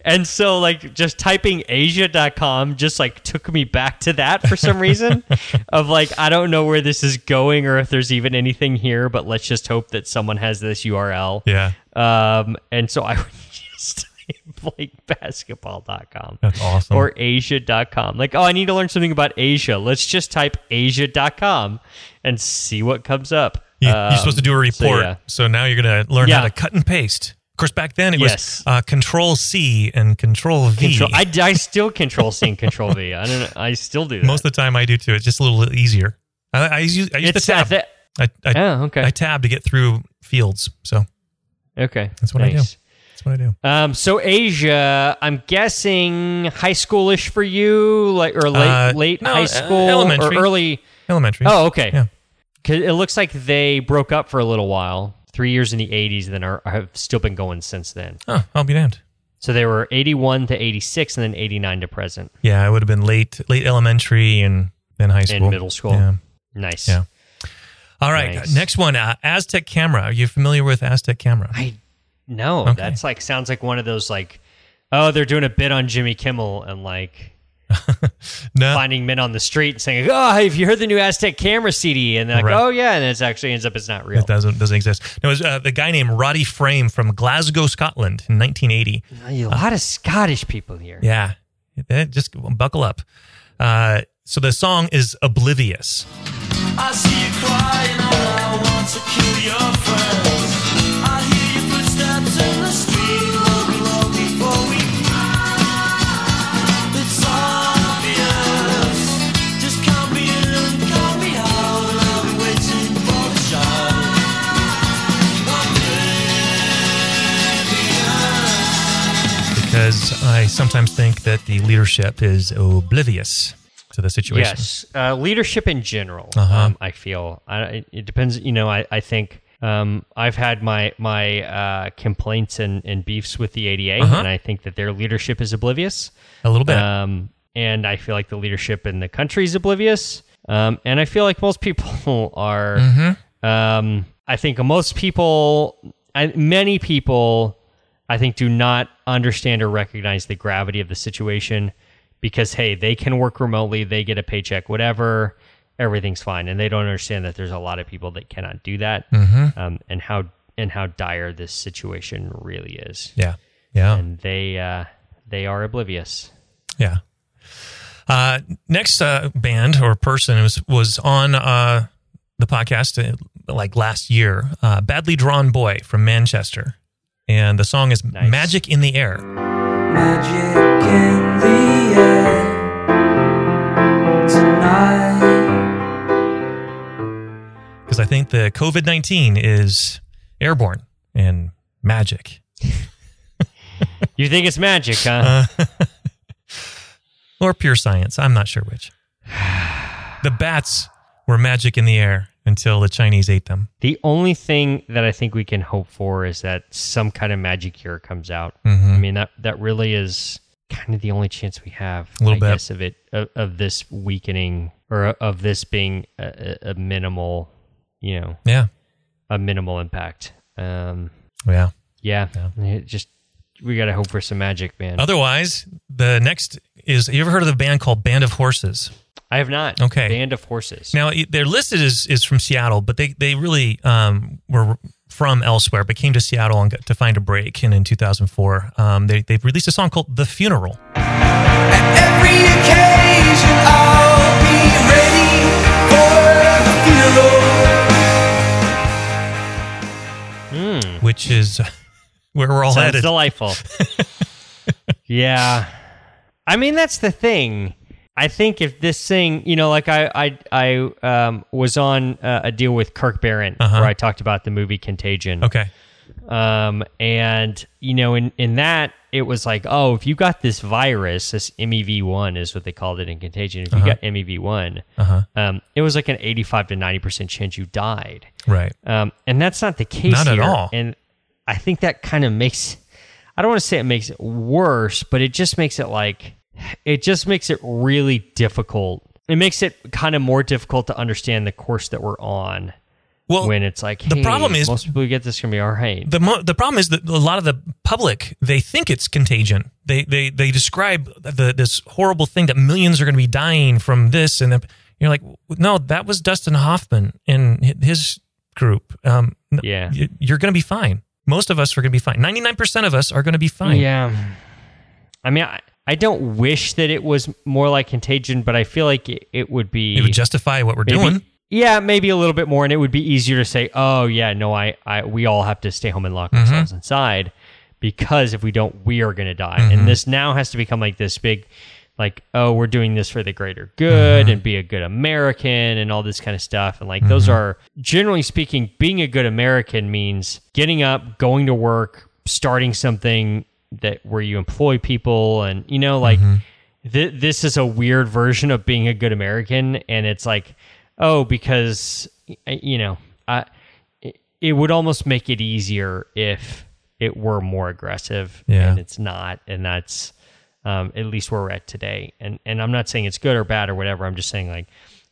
And so like just typing asia.com just like took me back to that for some reason of like I don't know where this is going or if there's even anything here, but let's just hope that someone has this URL. Yeah. Um and so I would just type like basketball.com That's awesome. or asia.com. Like, oh, I need to learn something about Asia. Let's just type asia.com and see what comes up. You, Um, you're supposed to do a so, report. yeah. So, now you're going to learn Yeah. how to cut and paste. Of course, back then it was uh, Control C and Control V. Control, I, I still control C and control V. I don't. I still do that. Most of the time, I do too. It's just a little easier. I, I use I use it's the tab. that- I, I, Oh, okay. I tab to get through fields. So okay. That's what I do. That's what I do. Um, so Asia, I'm guessing high schoolish for you, like or late Uh, late no, high uh, school elementary. or early. Elementary. Oh, okay. Yeah. 'Cause it looks like they broke up for a little while, three years in the '80s, then are have still been going since then. Oh, I'll be damned. So they were 81 to 86, and then 89 to present Yeah, I would have been late, late elementary and then high school. in middle school. Yeah. Nice. Yeah. All right. Nice. Next one, uh, Aztec Camera. Are you familiar with Aztec Camera? I no, Okay. that's like sounds like one of those like, oh, they're doing a bit on Jimmy Kimmel and like no. finding men on the street and saying, oh, have you heard the new Aztec camera CD? And they're like, Right. oh yeah, and it actually ends up it's not real. It doesn't doesn't exist. No, it was uh, the guy named Roddy Frame from Glasgow, Scotland, in 1980. A lot of Scottish people here. Yeah, just buckle up. Uh, so the song is "Oblivious." I sometimes think that the leadership is oblivious to the situation. Yes, uh, leadership in general. Uh-huh. Um, I feel I, it- it depends. You know, I, I think um, I've had my my uh, complaints and, and beefs with the ADA, Uh-huh. and I think that their leadership is oblivious. A little bit. Um, and I feel like the leadership in the country is oblivious. Um, and I feel like most people are. Mm-hmm. Um, I think most people, I, many people, I think, do not understand or recognize the gravity of the situation because, hey, they can work remotely, they get a paycheck, whatever, everything's fine, and they don't understand that there's a lot of people that cannot do that, Mm-hmm. um, and how and how dire this situation really is, yeah, yeah, and they uh, they are oblivious. yeah. Uh, next uh, band or person was was on uh, the podcast uh, like last year. Uh, Badly Drawn Boy from Manchester, and the song is Nice. "Magic in the Air." Magic in the air tonight. because I think the COVID nineteen is airborne and magic. You think it's magic, huh? Uh, or pure science. I'm not sure which. The bats were magic in the air until the Chinese ate them. The only thing that I think we can hope for is that some kind of magic cure comes out. Mm-hmm. I mean that that really is kind of the only chance we have. A little I bit. guess, of it of, of this weakening or of this being a, a minimal, you know, Yeah, a minimal impact. Um, yeah. yeah, it just we gotta hope for some magic, man. Otherwise, the next is. You ever heard of the band called Band of Horses? I have not. Okay. band of horses. Now they're listed as is from Seattle, but they they really um, were from elsewhere, but came to Seattle and got to find a break. And in 2004, um, they they released a song called "The Funeral." Every occasion I'll be ready for the funeral. which is where we're all Sounds headed. delightful. yeah. I mean, that's the thing. I think if this thing, you know, like I, I, I um, was on uh, a deal with Kirk Barron Uh-huh. where I talked about the movie Contagion. okay. Um, and you know, in in that, it was like, oh, if you got this virus, this MEV one is what they called it in Contagion. If you got MEV one, Uh-huh. um, it was like an eighty-five to ninety percent chance you died. Right. Um, and that's not the case Not at all. And I think that kind of makes, I don't want to say it makes it worse, but it just makes it like, it just makes it really difficult. It makes it kind of more difficult to understand the course that we're on Well, when it's like the problem is- most people who get this gonna be all right. the mo- the problem is that a lot of the public they think it's contagion. They they they describe the this horrible thing that millions are going to be dying from this, and you're like, no, that was Dustin Hoffman and his group. Um, Yeah. you're going to be fine. Most of us are going to be fine. Ninety nine percent of us are going to be fine. Yeah. I mean, I, I don't wish that it was more like Contagion, but I feel like it, it would be. It would justify what we're maybe- doing. Yeah, maybe a little bit more, and it would be easier to say, "Oh, yeah, no, I, I, we all have to stay home and lock Mm-hmm. ourselves inside because if we don't, we are going to die." Mm-hmm. And this now has to become like this big, like, "Oh, we're doing this for the greater good Mm-hmm. and be a good American and all this kind of stuff." And like, those are generally speaking, being a good American means getting up, going to work, starting something that where you employ people, and you know, like th- this is a weird version of being a good American, and it's like, oh, because you know, I, it- it would almost make it easier if it were more aggressive, Yeah. and it's not, and that's um, at least where we're at today. And and I'm not saying it's good or bad or whatever. I'm just saying like.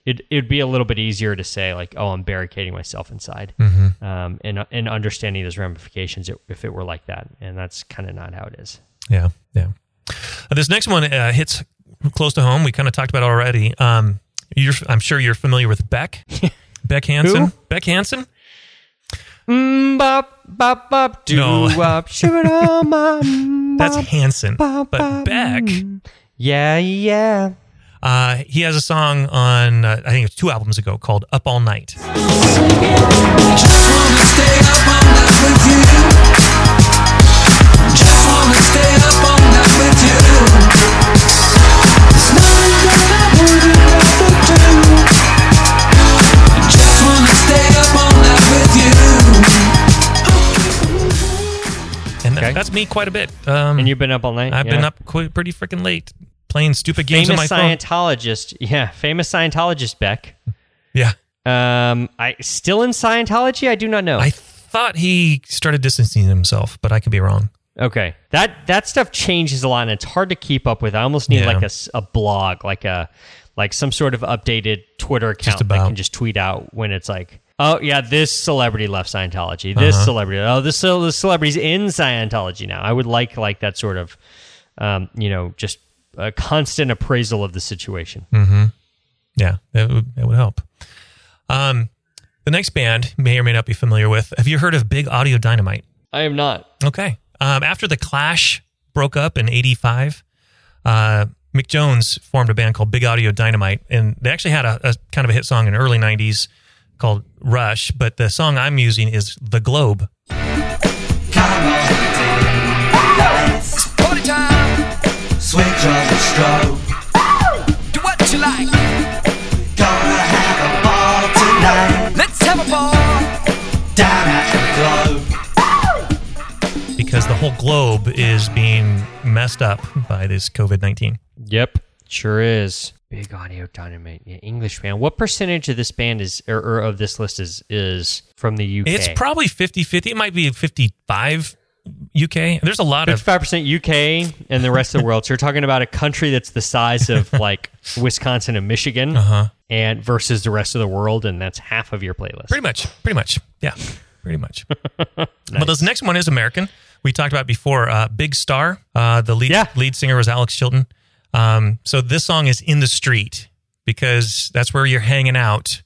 It, it'd be a little bit easier to say like, oh, I'm barricading myself inside, um, and and understanding those ramifications if it were like that, and that's kind of not how it is. Yeah, yeah. Uh, this next one uh, hits close to home. We kind of talked about it already. Um, you're, I'm sure you're familiar with Beck, Beck Hansen. Who? Beck Hansen. Mm, bop, bop, bop, doo, No. mm, That's. Hansen. bop, But bop, Beck, mm. Yeah, yeah. Uh, he has a song on, uh, I think it was two albums ago called Up All Night. And okay. that's me quite a bit. Um, and you've been up all night. I've yeah. been up pretty freaking late playing stupid games on my Famous phone. Scientologist. Yeah, famous Scientologist Beck. Yeah, Um, I still in Scientology. I do not know. I thought he started distancing himself, but I could be wrong. Okay, that that stuff changes a lot, and it's hard to keep up with. I almost need Yeah. like a blog, like a like some sort of updated Twitter account that can just tweet out when it's like, oh yeah, this celebrity left Scientology. This Uh-huh. celebrity, oh this this celebrity's in Scientology now. I would like like that sort of, um, you know, just a constant appraisal of the situation. Yeah, that would, that would help. Um, the next band may or may not be familiar with. Have you heard of Big Audio Dynamite? I am not. Okay. Um, after the Clash broke up in '85, uh, Mick Jones formed a band called Big Audio Dynamite, and they actually had a, a kind of a hit song in the early '90s called Rush. But the song I'm using is The Globe. It's time. Switch on the strobe. Do what you like. Gonna have a ball tonight. Let's have a ball. Down at the globe. because the whole globe is being messed up by this COVID 19. Yep, sure is. Big audio dynamite. Yeah, English band. What percentage of this band is or, or of this list is is from the UK? It's probably 50 50. It might be 55 UK. There's a lot of. Fifty-five percent UK and the rest of the world. So you're talking about a country that's the size of like Wisconsin and Michigan, Uh-huh. and versus the rest of the world, and that's half of your playlist. Pretty much. Pretty much. Yeah. Pretty much. But this next one is American. We talked about before. Uh, Big Star. Uh, the lead Yeah. lead singer was Alex Chilton. Um, so this song is in the street because that's where you're hanging out.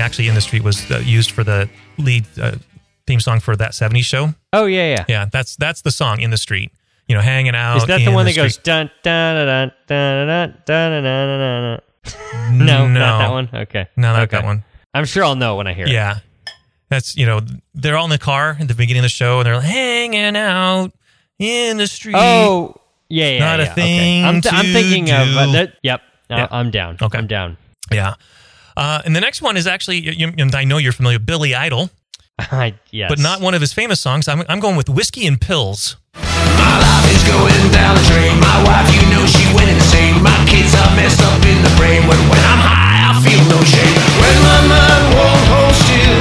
Actually in the street was uh, used for the lead uh, theme song for that 70s show. Oh yeah, yeah. Yeah, that's that's the song in the street. You know, hanging out. Is that the one that goes street. dun dun dun dun dun dun dun dun dun? No, no, not that one. Okay, No, not okay. that one. I'm sure I'll know when I hear it. Yeah, that's you know they're all in the car at the beginning of the show and they're like, hanging out in the street. Oh, yeah, yeah. Not a yeah. thing Okay. I'm, I'm to thinking of uh, that. Yep. Yeah. I'm down. Okay. I'm down. Yeah. Uh, and the next one is actually, you, you, I know you're familiar with Billy Idol, I, yes. but not one of his famous songs. I'm, I'm going with Whiskey and Pills. My life is going down the drain. My wife, you know she went insane. My kids are messed up in the brain. But when I'm high, I feel no shame. When my mind won't hold still.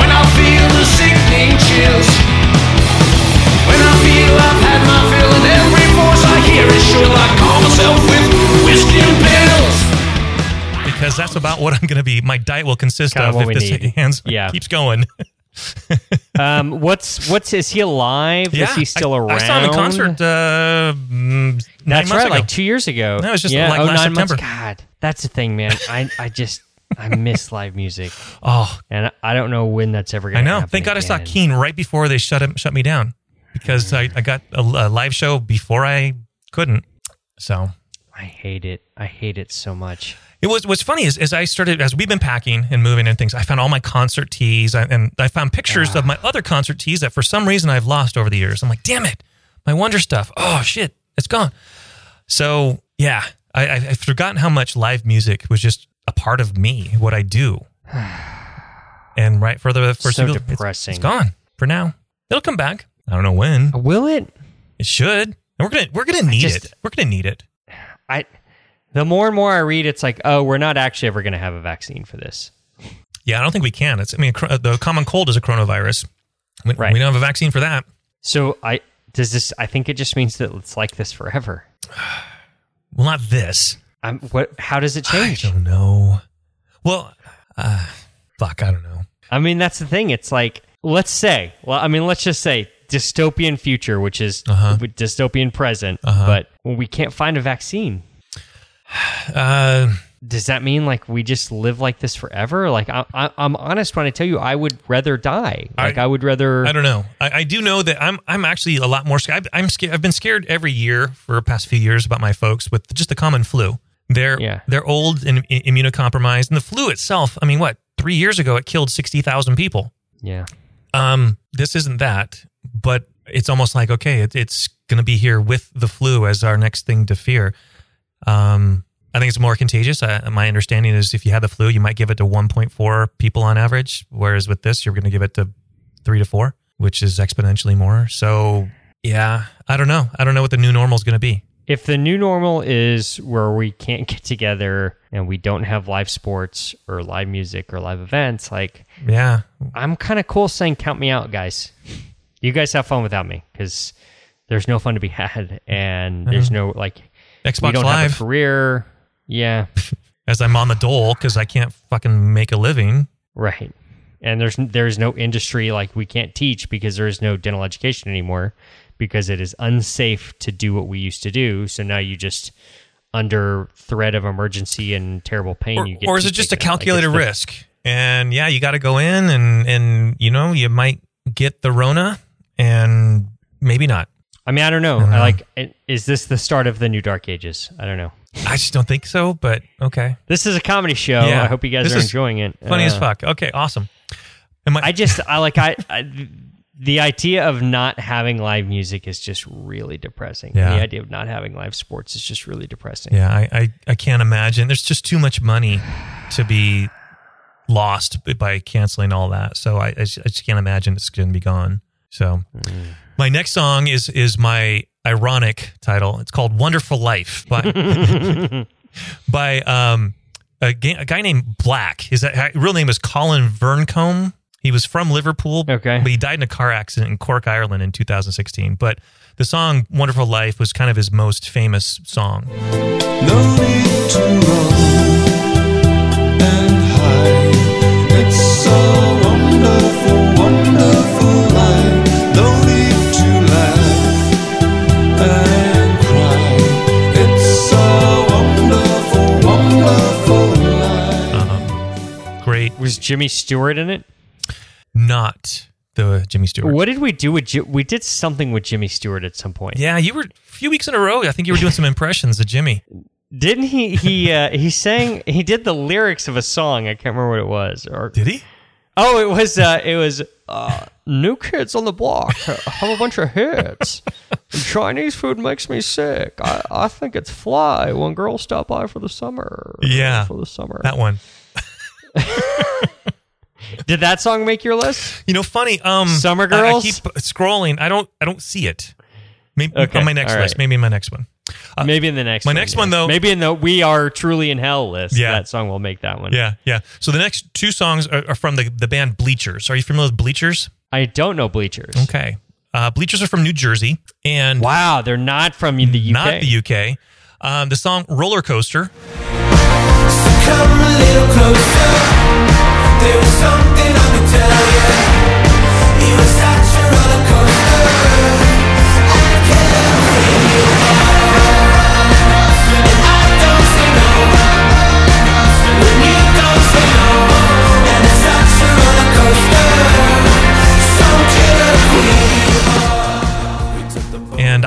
When I feel the sickening chills. When I feel I've had my fill and every voice I hear is shrill. I call myself with whiskey and pills. Because that's about what I'm going to be. My diet will consist Kinda of if this need. hands Yeah. keeps going. Um, what's what's is he alive? Yeah, is he still I, around? I saw him in concert. Uh, mm, nine That's right, ago. like two years ago. No, it was just yeah, like oh, last nine months. September. God, that's the thing, man. I I just I miss live music, oh, and I don't know when that's ever going to I know. happen. Thank God I saw. Keane right before they shut him, shut me down because I, I got a, a live show before I couldn't. So I hate it. I hate it so much. It was what's funny is as I started as we've been packing and moving and things, I found all my concert tees and I found pictures of my other concert tees that for some reason I've lost over the years. I'm like, damn it, my Wonder stuff. Oh shit, it's gone. So yeah, I, I, I've forgotten how much live music was just a part of me, what I do. And right for the first So single, it's- depressing. it's gone for now. It'll come back. I don't know when. Will it? It should. And we're gonna we're gonna need just- it. We're gonna need it. I. The more and more I read, it's like, oh, we're not actually ever going to have a vaccine for this. Yeah, I don't think we can. It's I mean the common cold is a coronavirus. We, Right. we don't have a vaccine for that. So I does this. I think it just means that it's like this forever. Well, not this. I'm, what? How does it change? I don't know. Well, uh, fuck, I don't know. I mean, that's the thing. It's like, let's say, well, I mean, let's just say dystopian future, which is Uh-huh. dystopian present, Uh-huh. but we can't find a vaccine, Uh, does that mean like we just live like this forever? Like, I, I, I'm honest when I tell you, I would rather die. Like, I, I- would rather. I don't know. I, I do know that I'm I'm actually a lot more scared. I'm scared. I've been scared every year for the past few years about my folks with just the common flu. They're Yeah. they're old and immunocompromised, and the flu itself. I mean, what three years ago it killed sixty thousand people. Yeah. Um, this isn't that, but it's almost like okay, it, it's going to be here with the flu as our next thing to fear. Um, I think it's more contagious. Uh, my understanding is if you had the flu, you might give it to 1.4 people on average, whereas with this, you're going to give it to three to four, which is exponentially more. So, yeah, I don't know. I don't know what the new normal is going to be. If the new normal is where we can't get together and we don't have live sports or live music or live events, like Yeah, I'm kind of cool saying, "Count me out, guys. You guys have fun without me because there's no fun to be had, and there's no like we Xbox don't have Live, a career. Yeah, as I'm on the dole because I can't fucking make a living. right. And there's there's no industry like we can't teach because there is no dental education anymore because it is unsafe to do what we used to do. So now you just under threat of emergency and terrible pain, or, you get or is it just a out. Like, calculated the- risk? And yeah, you got to go in and and you know you might get the Rona and maybe not. I mean, I don't know. I don't I like. Is this the start of the new Dark Ages? I don't know. I just don't think so. But okay, This is a comedy show. Yeah. I hope you guys This are enjoying it. funny as Uh, fuck. Okay, awesome. And my, I just I like I, I the idea of not having live music is just really depressing. Yeah. The idea of not having live sports is just really depressing. yeah, I, I I can't imagine. There's just too much money to be lost by canceling all that. So I I just, I just can't imagine it's going to be gone. So my next song is is my ironic title. It's called "Wonderful Life" by by um a, ga- a guy named Black. His real name is Colin Vearncombe. He was from Liverpool, Okay. but he died in a car accident in Cork, Ireland, in 2016. But the song "Wonderful Life" was kind of his most famous song. No Was Jimmy Stewart in it? not the Jimmy Stewart. What did we do with Ji- we did something with Jimmy Stewart at some point. Yeah, you were a few weeks in a row. I think you were doing some impressions of Jimmy. Didn't he he uh, he sang he did the lyrics of a song. I can't remember what it was. Or Did he? Oh, it was uh, it was uh, new kids on the block have a bunch of hits. Chinese food makes me sick. I, I think it's fly when girls stop by for the summer. Yeah. For the summer. That one. Did that song make your list? You know, funny. Um, Summer I- I, keep scrolling. I don't. I don't see it. Maybe Okay, on my next all list. Maybe in my next one. Uh, Maybe in the next my one. next yeah. one, though- Maybe in the We Are Truly in Hell list. Yeah. That song will make that one. Yeah, yeah. So the next two songs are, are from the the band Bleachers. Are you familiar with Bleachers? I don't know Bleachers. Okay. Uh, Bleachers are from New Jersey and Wow, they're not from the UK. not the UK. Um, the song Roller Coaster.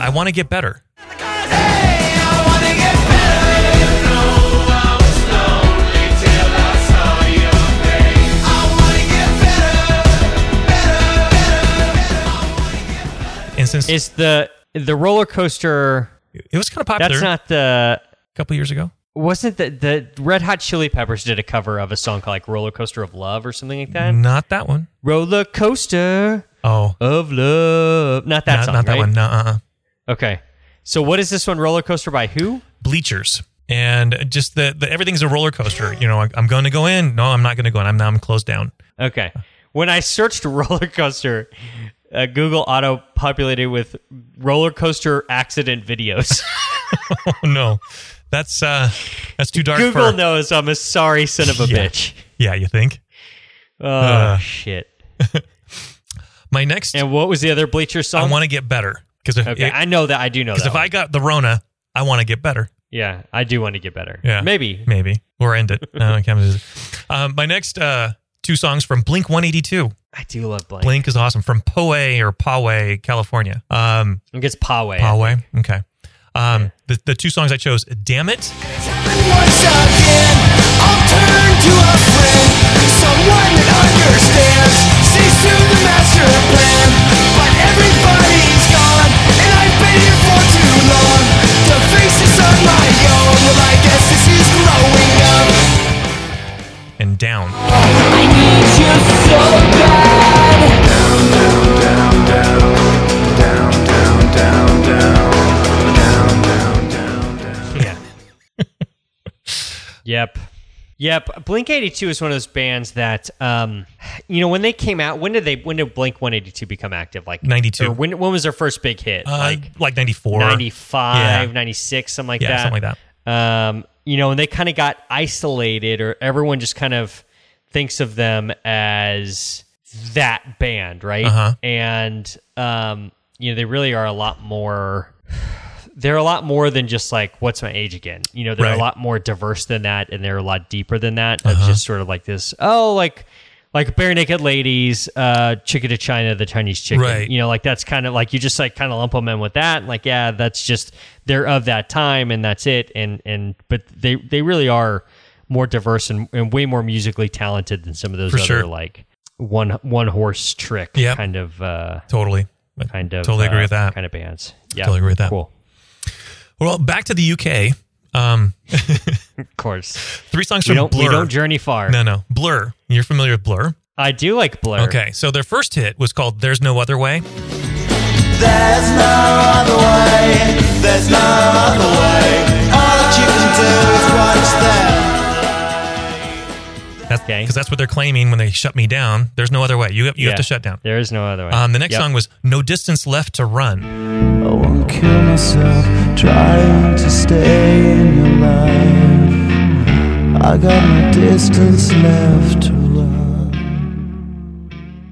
I want to get better. Since Is the the roller coaster it was kind of popular that's not the a couple years ago. wasn't the the Red Hot Chili Peppers did a cover of a song called like Roller Coaster of Love or something like that? Not that one. Roller Coaster Oh, of Love. Not that not, song, not that right? one. No, uh-uh. Okay. So what is this one? Roller Coaster by who? Bleachers. And just the, the everything's a roller coaster. You know, I, I'm going to go in. No, I'm not going to go in. I'm now I'm closed down. Okay. When I searched roller coaster, uh, Google auto populated with roller coaster accident videos. Oh no, that's uh, that's too dark Google for. knows I'm a sorry son of a Yeah. bitch. Yeah, you think? Oh Uh. shit! My next, And what was the other Bleacher song? I want to get better because okay, I know that. I do know that. because if I got the Rona, I want to get better. yeah, I do want to get better. Yeah, maybe. maybe or end it. no, I can't. Um, my next uh, two songs from Blink 182. I do love Blink. Blink is awesome from Poway or Poway, California. Um, I think it's Poway. Poway, okay. Um, the, the two songs I chose, Damn It, Once again, I'll turn to a friend, someone that understands, sees through the master plan. But everybody's gone, and I've been here for too long to face this on my own. Well, I guess this is growing up. And Down. I need you so bad. Yeah. Yep. Yep. Blink 82 is one of those bands that, um, you know, when they came out, when did they, when did Blink 182 become active? Like 92. When, when was their first big hit? Uh, like like, 94. 95, Yeah. 96, something like Yeah, that. something like that. Um, you know, and they kind of got isolated, or everyone just kind of thinks of them as that band, right? Uh-huh. And um, you know, they really are a lot more. They're a lot more than just like what's my age again. You know, they're Right. a lot more diverse than that, and they're a lot deeper than that. Of just sort of like this, oh, like like Barenaked Ladies, uh, chicken to China, the Chinese chicken. Right. You know, like that's kind of like you just like kind of lump them in with that. Like, yeah, that's just they're of that time, and that's it. And and but they they really are more diverse and, and way more musically talented than some of those For other sure. like one one horse trick Yep. kind of uh, Totally. kind of Totally agree uh, with that. kind of bands. Yeah, Totally agree with that. Cool, Well, back to the UK. Um, of course. three songs from don't Blur. we don't journey far. no, no. Blur. You're familiar with Blur? I do like Blur. Okay. So their first hit was called There's No Other Way. There's no other way. There's no other way. All that you can do is watch them. That's Okay. because that's what they're claiming when they shut me down. There's no other way. You have, you Yeah. have to shut down. There is no other way. Um, the next Yep. song was No Distance Left to Run. I won't kill myself trying to stay in your life. I got no distance left to run.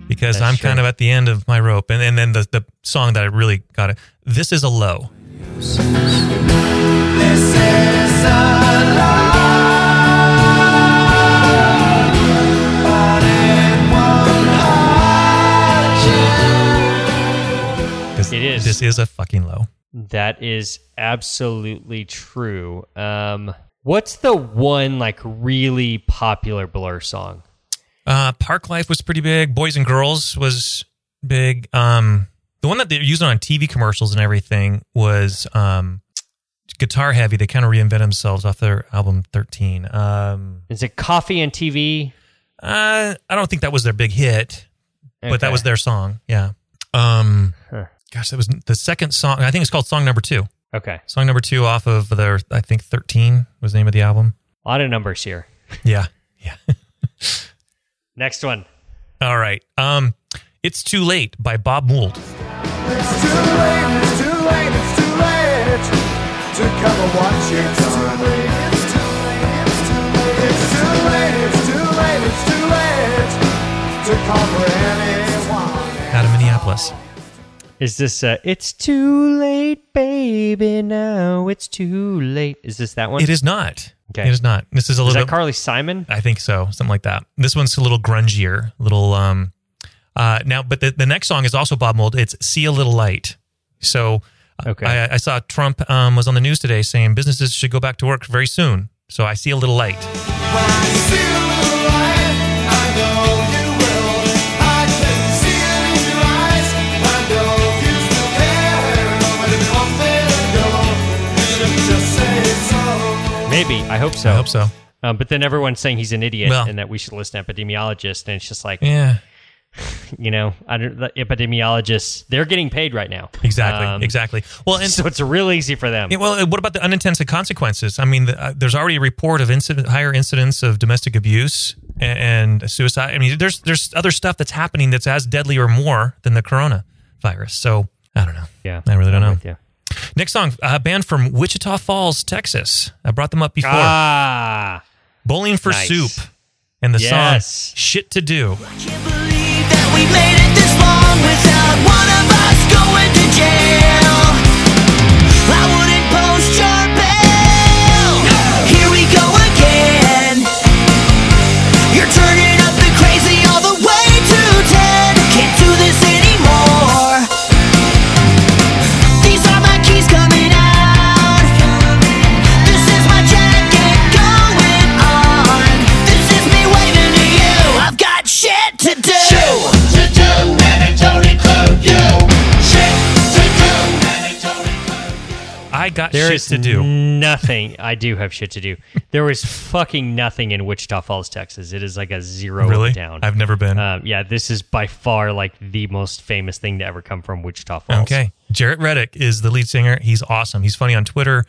because That's I'm true. kind of at the end of my rope. And, and then the, the song that I really got it. This is a low. This is a lie, It is. This is a fucking low. That is absolutely true. Um, what's the one like really popular Blur song? Uh, Parklife was pretty big. Boys and Girls was big. Um, The one that they're using on TV commercials and everything was um, Guitar Heavy. They kind of reinvented themselves off their album 13. Um, Is it Coffee and TV? uh, I don't think that was their big hit, but that was their song. Yeah. Um, Huh. Gosh, that was the second song. I think it's called song number two. Okay. Song number two off of their, I think 13 was the name of the album. A lot of numbers here. Yeah. Yeah. Next one. All right. Um, It's Too Late by Bob Mould. It's too late, it's too late, it's too late to come and watch it. It's too late, it's too late, it's too late. It's too late, it's too late, it's too late to comprehend anyone. out of Minneapolis. Is this uh It's too late, baby, now it's too late. Is this that one? It is not. Okay. It is not. This is a Is little that Carly Simon? I think so, something like that. This one's a little grungier, a little um uh now but the, the next song is also Bob Mould. It's See a Little Light. So uh, Okay. I, I saw Trump um, was on the news today saying businesses should go back to work very soon. So I see a little light. When I see a little light, Maybe. I hope so. I hope so. Um, but then everyone's saying he's an idiot Well- and that we should listen to epidemiologists. And it's just like, Yeah. you know, I don't, the epidemiologists, they're getting paid right now. Exactly. Um, exactly. Well, and So it's real easy for them. Yeah, well, what about the unintended consequences? I mean, the, uh, there's already a report of incident, higher incidents of domestic abuse and, and suicide. I mean, there's there's other stuff that's happening that's as deadly or more than the coronavirus. So I don't know. yeah. I really don't know. you. Next song, a band from Wichita Falls, Texas. I brought them up before. Ah. Bowling for nice. Soup, and the Yes. song "Shit to Do." Can't I got There shit is to do. nothing. I do have shit to do. There was fucking nothing in Wichita Falls, Texas. It is like a zero Really? down. I've never been. Um, yeah, this is by far like the most famous thing to ever come from Wichita Falls. Okay, Jaret Reddick is the lead singer. He's awesome. He's funny on Twitter.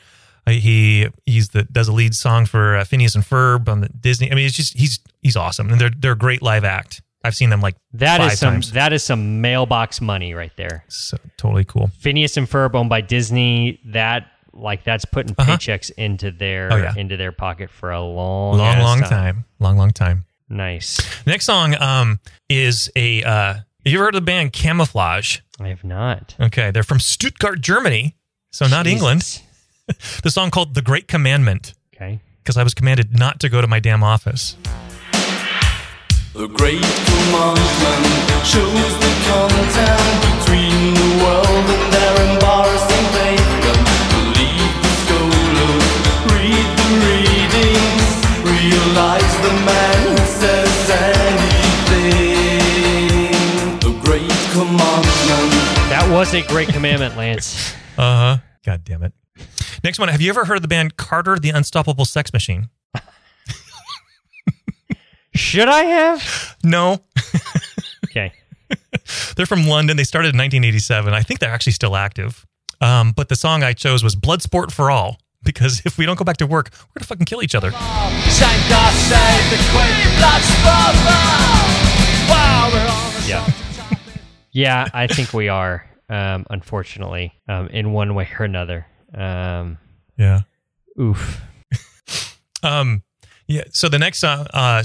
Uh, he he's the does a lead song for uh, Phineas and Ferb on the Disney. I mean, it's just he's he's awesome, and they're they're a great live act. I've seen them like That five is some times. that is some mailbox money right there. So, totally cool. Phineas and Ferb owned by Disney. That like that's putting Uh-huh. paychecks into their Oh, yeah. into their pocket for a long Long, long time. Long, long time. Nice. Next song um is a. uh Have you ever heard of the band Camouflage? I have not. Okay, they're from Stuttgart, Germany, so not England. The song called "The Great Commandment" Okay. because I was commanded not to go to my damn office. The great commandment shows the content between the world and their embarrassing pavement. Leave the scholars, read the readings, realize the man who says anything. The great commandment. That was a great commandment, Lance. Uh huh. God damn it. Next one. Have you ever heard of the band Carter the Unstoppable Sex Machine? Should I have? No. Okay. They're from London. They started in 1987. I think they're actually still active. Um, but the song I chose was Bloodsport for All because if we don't go back to work, we're going to fucking kill each other. Shank us save the queen, blood Wow, we're on the Yeah. Yeah, I think we are. Um, unfortunately, um, in one way or another. Um, Yeah. oof. Um, yeah. So the next uh, uh,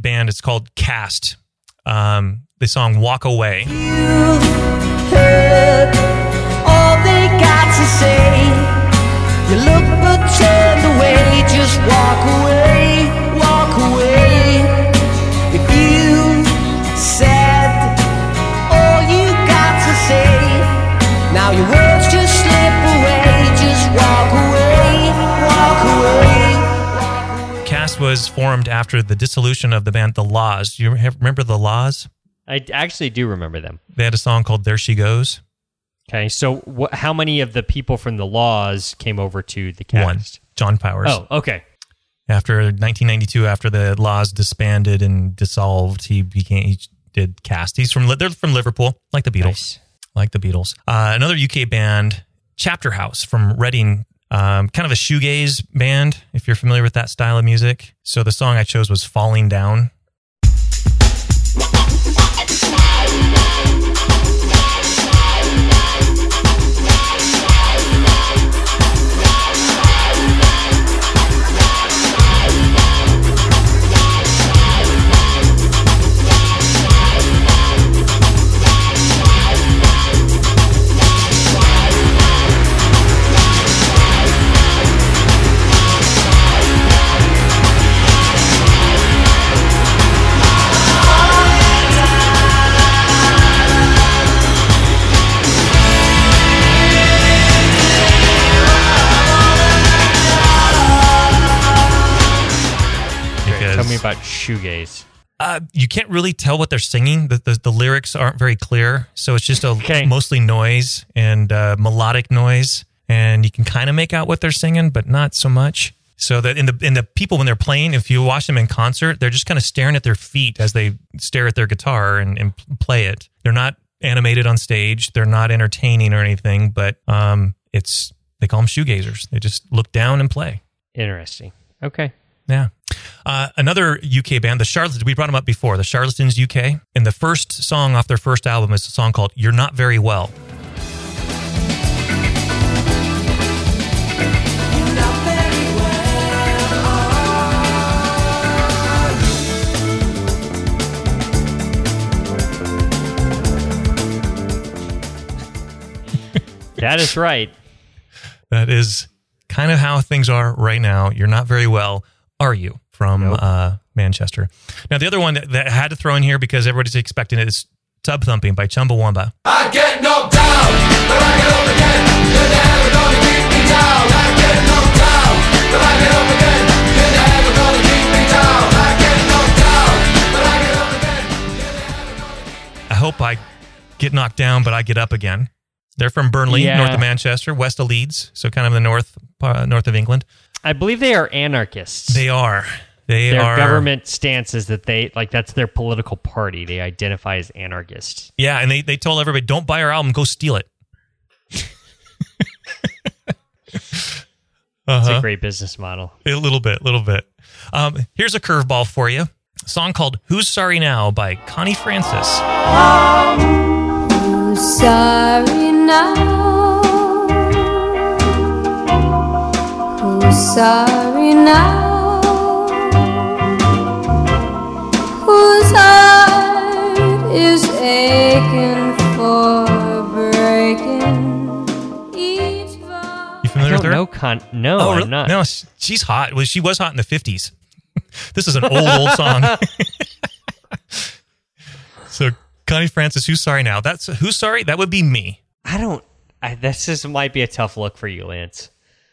band is called Cast. Um, the song Walk Away. heard all they got to say. You look but away, just walk away. Was formed after the dissolution of the band The La's. You remember The La's? I actually do remember them. They had a song called There She Goes. Okay, so wh- how many of the people from the La's came over to the cast? One. John Powers. Oh, okay. After 1992, after the La's disbanded and dissolved, he became he did cast. He's from they're from Liverpool, like the Beatles, Nice. like the Beatles. Uh, another UK band, Chapterhouse from Reading, um, kind of a shoegaze band. If you're familiar with that style of music, so the song I chose was "Falling Down." Shoegaze. Uh, you can't really tell what they're singing. The, the, the lyrics aren't very clear. So it's just a Okay. mostly noise and uh, melodic noise. And you can kind of make out what they're singing, but not so much. So that in the in the people when they're playing, if you watch them in concert, they're just kind of staring at their feet as they stare at their guitar and, and play it. They're not animated on stage. They're not entertaining or anything, but um, it's they call them shoegazers. They just look down and play. Interesting. Okay. Yeah. Uh, another UK band, the Charlatans, we brought them up before, the Charlatans UK. And the first song off their first album is a song called You're Not Very Well. That is right. That is kind of how things are right now. You're not very well, are you? From Nope. uh, Manchester. Now, the other one that, that I had to throw in here because everybody's expecting it is Tub Thumping by Chumbawamba. I get knocked down, but I get up again. You're never gonna keep me down. I get knocked down, but I get up again. You're never gonna keep me down. I get knocked down, but I get up again. I hope I get knocked down, but I get up again. They're from Burnley, Yeah. north of Manchester, west of Leeds, so kind of the north uh, north of England. I believe they are anarchists. They are. They their are government stance is that they like that's their political party. They identify as anarchists. Yeah, and they, they told everybody, don't buy our album, go steal it. It's uh-huh. a great business model. A little bit, a little bit. Um, here's a curveball for you. A song called Who's Sorry Now by Connie Francis. Who's sorry now? Who's sorry now? Whose heart is aching for breaking each vow? You I familiar with her? know. Con- no, Oh, I'm not. No, she's hot. Well, she was hot in the 50s. this is an old, old song. so, Connie Francis, Who's Sorry Now? That's Who's Sorry? That would be me. I don't. I, this just might be a tough look for you, Lance.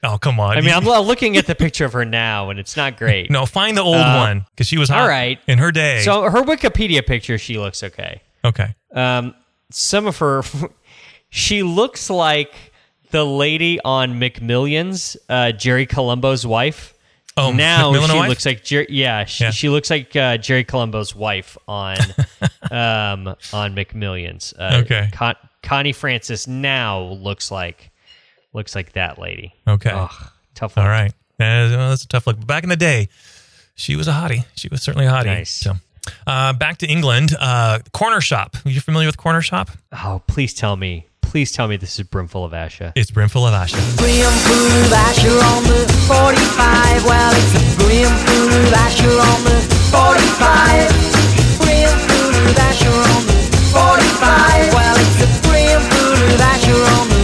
Oh, come on. I mean, I'm looking at the picture of her now, and it's not great. no, find the old Uh, one because she was hot all right. in her day. So her Wikipedia picture, she looks okay. okay. Um, some of her, she looks like the lady on McMillions, uh, Jerry Colombo's wife. Oh, now McMillan she wife? looks like Jer- yeah, she, Yeah. she looks like uh, Jerry Colombo's wife on um, on McMillions. Uh, Okay. Con- Connie Francis now looks like looks like that lady. Okay. Ugh, tough. All one. right. Uh, well, that's a tough look. But back in the day, she was a hottie. She was certainly a hottie. Nice. So, uh, back to England. Uh, Cornershop. Are you familiar with Cornershop? Oh, please tell me, please tell me this is Brimful of Asha. It's Brimful of Asha. Brimful of Asher on the 45. Well, it's brimful of Asher on the 45. Brimful of Asher on the 45. Well, it's brimful of Asher on the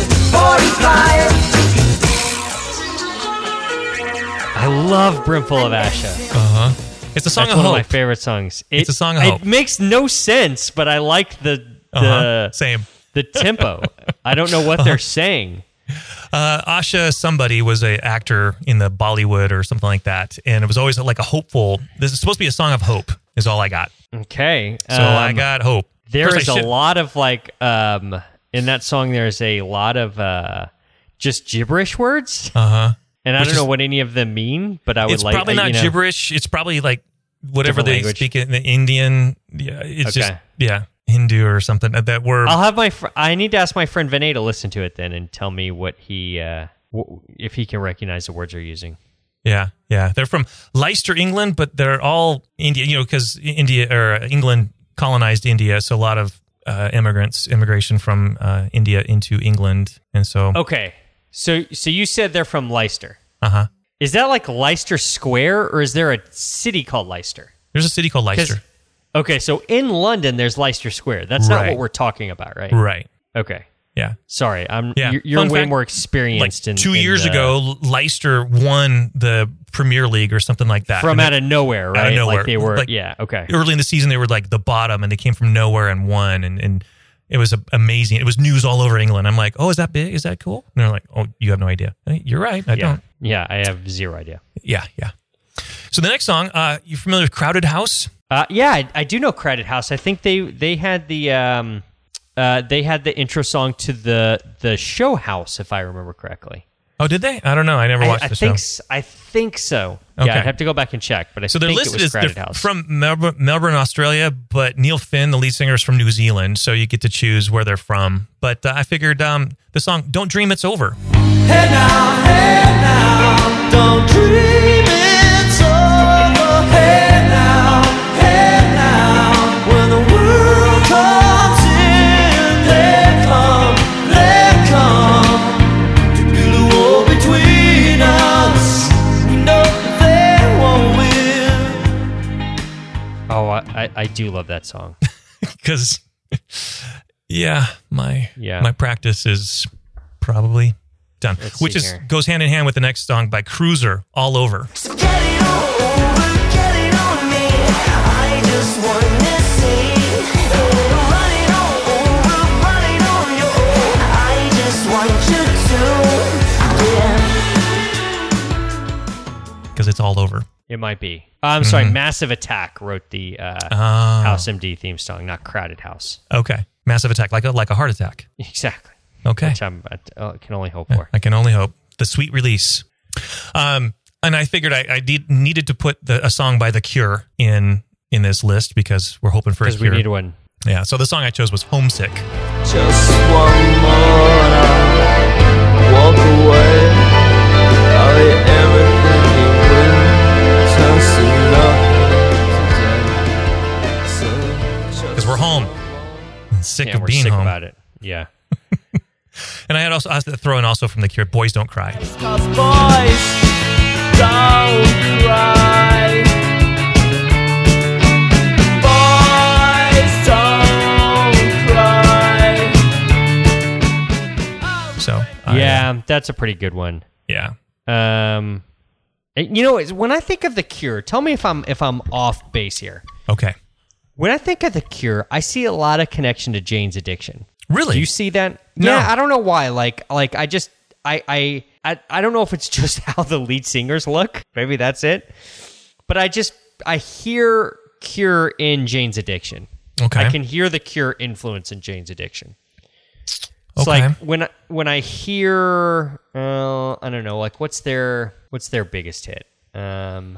love Brimful of Asha. Uh huh. It's a song That's of one hope. of my favorite songs. It, It's a song of hope. It makes no sense, but I like the the Uh-huh. Same. the tempo. I don't know what they're saying. Uh, Asha somebody was a actor in the Bollywood or something like that, and it was always like a hopeful. This is supposed to be a song of hope. Is all I got. Okay, So I got hope. There First, is a lot of like um in that song, there's a lot of uh, just gibberish words, Uh huh. And I don't know what any of them mean. But I would It's like probably uh, not you know, gibberish. It's probably like whatever they language. speak in the Indian. Yeah, it's just yeah, Hindu or something uh, that word. I'll have my. Fr- I need to ask my friend Vinay to listen to it then and tell me what he, uh, w- if he can recognize the words they're using. Yeah, yeah. They're from Leicester, England, but they're all India. You know, because India or England colonized India, so a lot of uh, immigrants, immigration from uh, India into England, and so Okay, so so you said they're from Leicester. uh huh. Is that like Leicester Square, or is there a city called Leicester? There's a city called Leicester, Okay, so in London, there's Leicester Square. That's not Right. what we're talking about, right? right? Okay. Yeah. Sorry, I'm. Yeah. You're, you're way fact, more Like experienced in two in years the- ago, Leicester won the Premier League or something like that. from out of nowhere, right? out of nowhere. Like they were. Like, yeah. Okay. early in the season they were like the bottom and they came from nowhere and won and, and it was amazing it was news all over england i'm like oh is that big is that cool and they're like oh you have no idea you're right i Yeah. don't Yeah. I have zero idea. yeah yeah so the next song uh you familiar with crowded house Uh, yeah, I, I do know Crowded House. I think they they had the um, uh, they had the intro song to the the show House, if I remember correctly. Oh did they i don't know i never I, watched I the think show s- I think so. Okay. Yeah, I'd have to go back and check, but I so they're think listed it was as they're from Melbourne, Melbourne, Australia, but Neil Finn, the lead singer, is from New Zealand, so you get to choose where they're from. But uh, I figured um, the song "Don't Dream It's Over." Hey now, hey now, don't dream I, I, I do love that song. because yeah my Yeah. my practice is probably done Let's which see is here. goes hand in hand with the next song by cruiser all over So get it over, get it on me. I just wanna see. Run it on over, run it on you. I just want you to, yeah. because it's all over It might be. Uh, I'm sorry. Mm-hmm. Massive Attack wrote the uh, Ah. House MD theme song, not Crowded House. okay massive attack like a like a heart attack Exactly. okay Which I'm, I uh, can only hope for. i can only hope the sweet release um and i figured i, I did, needed to put the, a song by the cure in in this list because we're hoping for a Because we need one. yeah so the song i chose was homesick Just one more sick Yeah, of we're being sick home about it. Yeah. and i had also I had to throw in also from the cure boys don't cry boys don't cry. Boys don't cry. so I, uh, yeah, that's a pretty good one. yeah Um, you know, when I think of the Cure, tell me if I'm if I'm off base here. okay When I think of the Cure, I see a lot of connection to Jane's Addiction. really Do you see that? No. Yeah, I don't know why. Like, like I just, I, I, I, I don't know if it's just how the lead singers look. Maybe that's it. But I just, I hear Cure in Jane's Addiction. Okay. I can hear the Cure influence in Jane's Addiction. It's Okay. like when I, when I hear, uh, I don't know, like what's their what's their biggest hit? Um,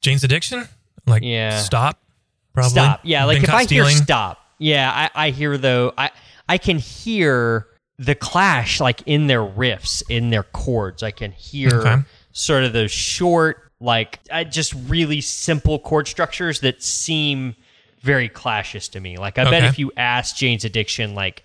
Jane's Addiction? Like Yeah. Stop? Probably. Stop. Yeah, like Been if I hear stop, yeah, I, I hear though I I can hear the clash like in their riffs, in their chords. I can hear Okay. sort of those short, like uh, just really simple chord structures that seem very clashes to me. Like I bet if you ask Jane's Addiction, like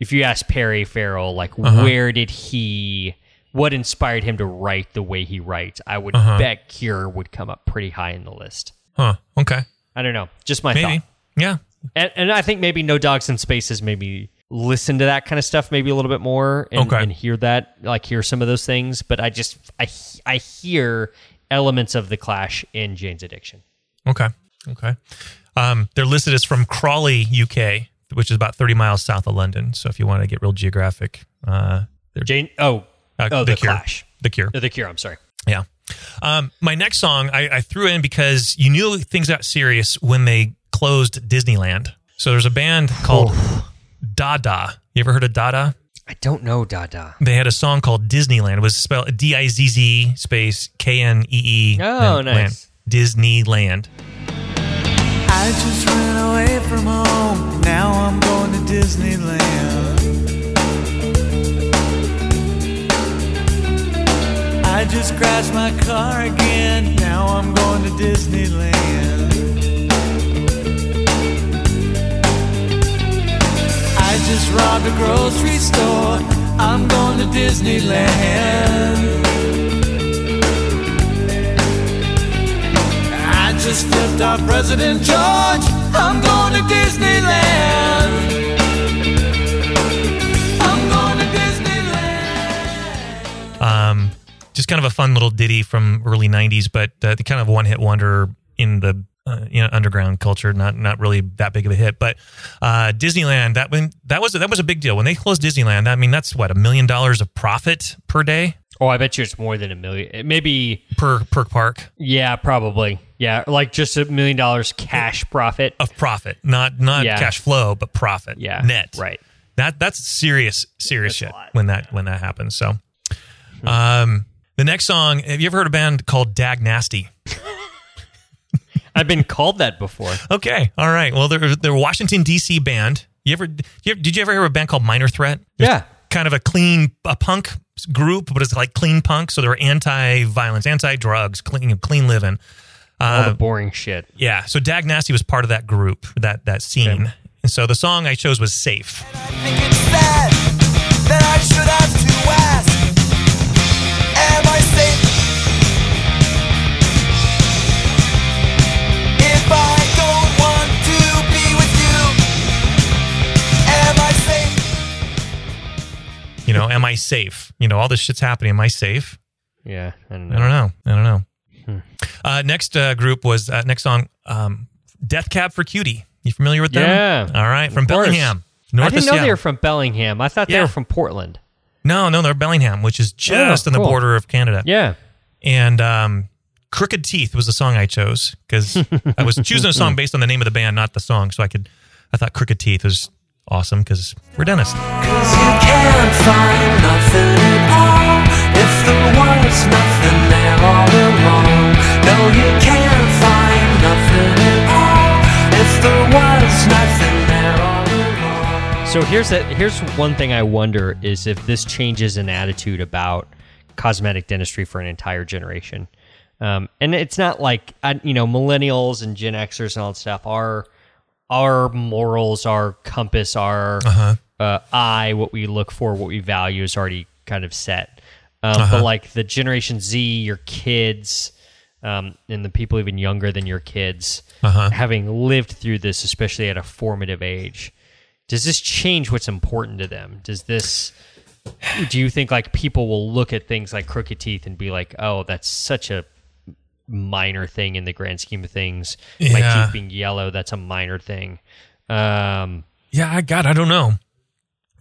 if you ask Perry Farrell, like Uh-huh. where did he what inspired him to write the way he writes, I would Uh-huh. bet Cure would come up pretty high in the list. Huh. Okay. I don't know. Just my Maybe. thought. Yeah. And, and I think maybe No Dogs in Spaces maybe listen to that kind of stuff maybe a little bit more and, Okay. and hear that, like hear some of those things. But I just, I, I hear elements of the Clash in Jane's Addiction. Okay. Okay. Um, they're listed as from Crawley, UK, which is about 30 miles south of London. So if you want to get real geographic, uh, Jane, oh, uh, oh, the, Cure. Clash. The Cure. Uh, The Cure, I'm sorry. Yeah. Um, my next song I, I threw in because you knew things got serious when they closed Disneyland. So there's a band called Dada. You ever heard of Dada? I don't know Dada. They had a song called Disneyland. It was spelled D I Z Z space K N E E. Oh, nice. land. Disneyland. I just ran away from home. Now I'm going to Disneyland. Just crashed my car again. Now I'm going to Disneyland. I just robbed a grocery store. I'm going to Disneyland. I just flipped off President George. I'm going to Disneyland. I'm going to Disneyland. Um, just kind of a fun little ditty from early '90s, but uh, the kind of one hit wonder in the uh, you know underground culture. Not not really that big of a hit, but uh, Disneyland that when that was that was a big deal when they closed Disneyland. I mean, that's what a million dollars of profit per day Oh, I bet you it's more than a million. Maybe, per per park yeah, probably. Yeah, like just a million dollars cash profit. of profit, not not Yeah. cash flow, but profit. Yeah, net. Right. That that's serious serious That's shit when that when that happens. So, um, the next song. Have you ever heard a band called Dag Nasty? I've been called that before. Okay, all right. Well, they're they're a Washington D.C. band. You ever, you ever did you ever hear of a band called Minor Threat? They're Yeah. kind of a clean a punk group, but it's like clean punk. So they're anti-violence, anti-drugs, clean clean living. All Uh, the boring shit. yeah. So Dag Nasty was part of that group, that that scene. Okay. And so the song I chose was "Safe." You know, am I safe? You know, all this shit's happening. Am I safe? Yeah, I don't I know. don't know. I don't know. Hmm. Uh, next uh, group was uh, next song, um, "Death Cab for Cutie." You familiar with them? Yeah, All right, from. Bellingham, I didn't know Seattle. they were from Bellingham. I thought they Yeah. were from Portland. No, no, they're Bellingham, which is just on the Oh, border of Canada. Yeah. And um, "Crooked Teeth" was the song I chose because I was choosing a song based on the name of the band, not the song. So I could, I thought "Crooked Teeth" was awesome because we're dentists. Cause you can't find nothing at all if there was nothing there all along. No, you can't find nothing at all if there was nothing there all along. So here's that. Here's one thing I wonder is if this changes an attitude about cosmetic dentistry for an entire generation. Um, and it's not like you know millennials and Gen Xers and all that stuff. Our our morals, our compass, our uh, eye, what we look for, what we value is already kind of set. Um, But like the Generation Z, your kids, um, and the people even younger than your kids, having lived through this, especially at a formative age, does this change what's important to them? Does this do you think like people will look at things like crooked teeth and be like, "Oh, that's such a minor thing in the grand scheme of things. My teeth being yellow, that's a minor thing." Um, Yeah, I got. I don't know.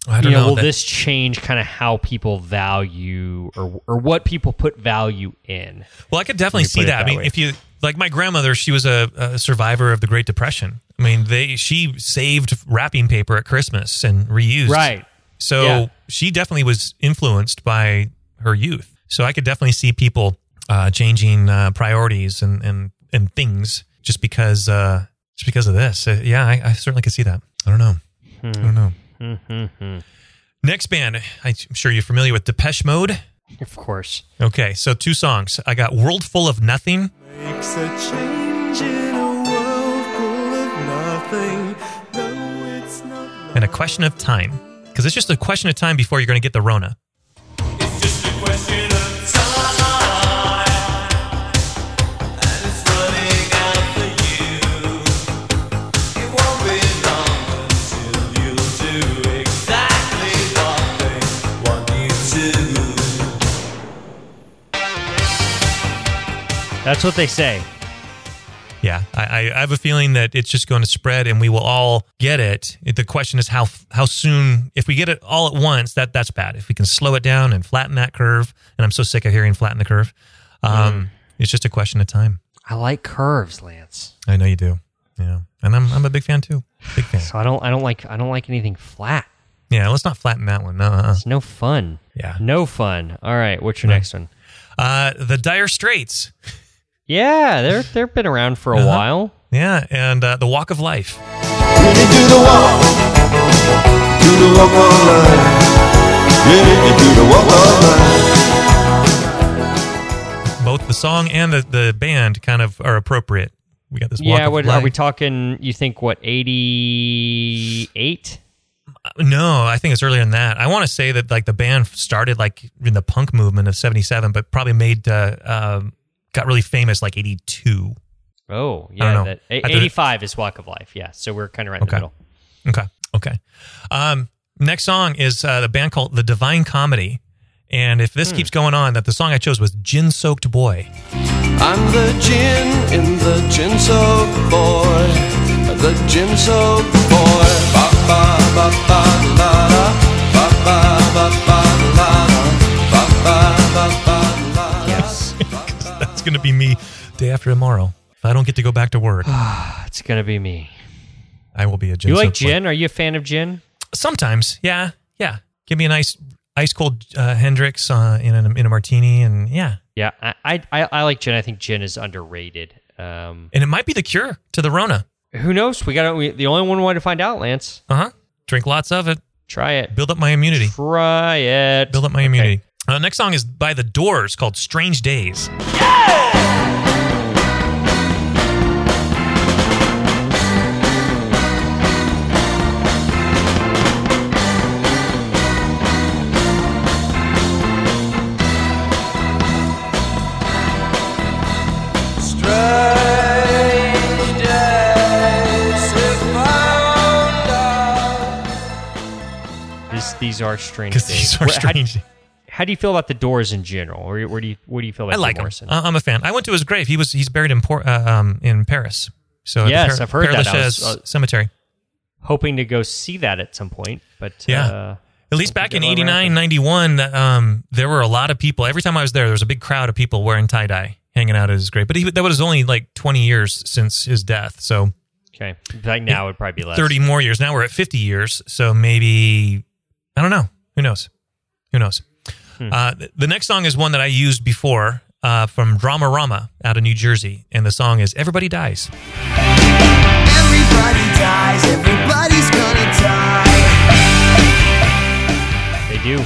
I you don't know, know. will that- this change kind of how people value or or what people put value in? Well, I could definitely see it that. I mean, way. if you like my grandmother, she was a, a survivor of the Great Depression. I mean, they she saved wrapping paper at Christmas and reused. Right. So Yeah. she definitely was influenced by her youth. So I could definitely see people uh, changing uh, priorities and, and and things just because uh, just because of this. Uh, yeah, I, I certainly could see that. I don't know. I don't know. Mm-hmm. Next band, I'm sure you're familiar with Depeche Mode. Of course. Okay, so two songs. I got "World Full of Nothing." Makes a change in a world full of nothing. No, it's not. and a question of time because it's just a question of time before you're going to get the Rona. That's what they say. Yeah, I, I have a feeling that it's just going to spread, and we will all get it. The question is how how soon. If we get it all at once, that that's bad. If we can slow it down and flatten that curve, and I'm so sick of hearing flatten the curve. Um, It's just a question of time. I like curves, Lance. I know you do. Yeah, and I'm I'm a big fan too. Big fan. So I don't I don't like I don't like anything flat. Yeah, let's not flatten that one. No, uh-uh. It's no fun. Yeah. No fun. All right, what's your next one? Uh, the Dire Straits. Yeah, they're they've been around for a Uh-huh. while. Yeah, and uh, the Walk of Life. Ready to the walk, do the walk of life. Ready to do the walk of life. Both the song and the, the band kind of are appropriate. We got this. Walk yeah, of what Life. are we talking? You think what eighty eight? No, I think it's earlier than that. I want to say that like the band started like in the punk movement of '77, but probably made uh, um, got really famous like '82. Oh, yeah, that, eighty five is Walk of Life. Yeah, so we're kind of right in Okay. the middle. Okay, okay. Um, next song is uh, the band called The Divine Comedy, and if Hmm. this keeps going on, that the song I chose was "Gin Soaked Boy." I'm the gin in the gin soaked boy. The gin soaked boy. Ba ba ba ba la la. Ba That's gonna be me day after tomorrow. If I don't get to go back to work, it's gonna be me. I will be a gin. You like gin? Are you a fan of gin? Sometimes, yeah, yeah. Give me a nice ice cold uh, Hendrick's uh, in a in a martini, and yeah, Yeah, I I, I, I like gin. I think gin is underrated. Um, and it might be the cure to the Rona. who knows? We got we, the only one way to find out. Lance, Uh huh. Drink lots of it. try it. Build up my immunity. Try it. Build up my immunity. Uh, next song is by The Doors called "Strange Days." Strange days if found out. This, these are strange. Because days. these are Wh- how do- strange. How, do you feel about the Doors in general? Or where do you what do you feel about I like Jim him. Morrison? Uh, I'm a fan. I went to his grave. He was he's buried in Por- uh, um, in Paris. So Yes, I've heard Père that. I was, uh, cemetery. Hoping to go see that at some point, but Yeah. uh, At least back in 89, 91, that, um, there were a lot of people. Every time I was there, there was a big crowd of people wearing tie dye hanging out at his grave. But he, that was only like 20 years since his death. So okay. Like now it would probably be less. 30 more years. Now we're at 50 years. So maybe, I don't know. Who knows? Who knows? Hmm. Uh, the next song is one that I used before uh, from Dramarama out of New Jersey. And the song is Everybody Dies. Everybody dies, everybody's gonna die. They do.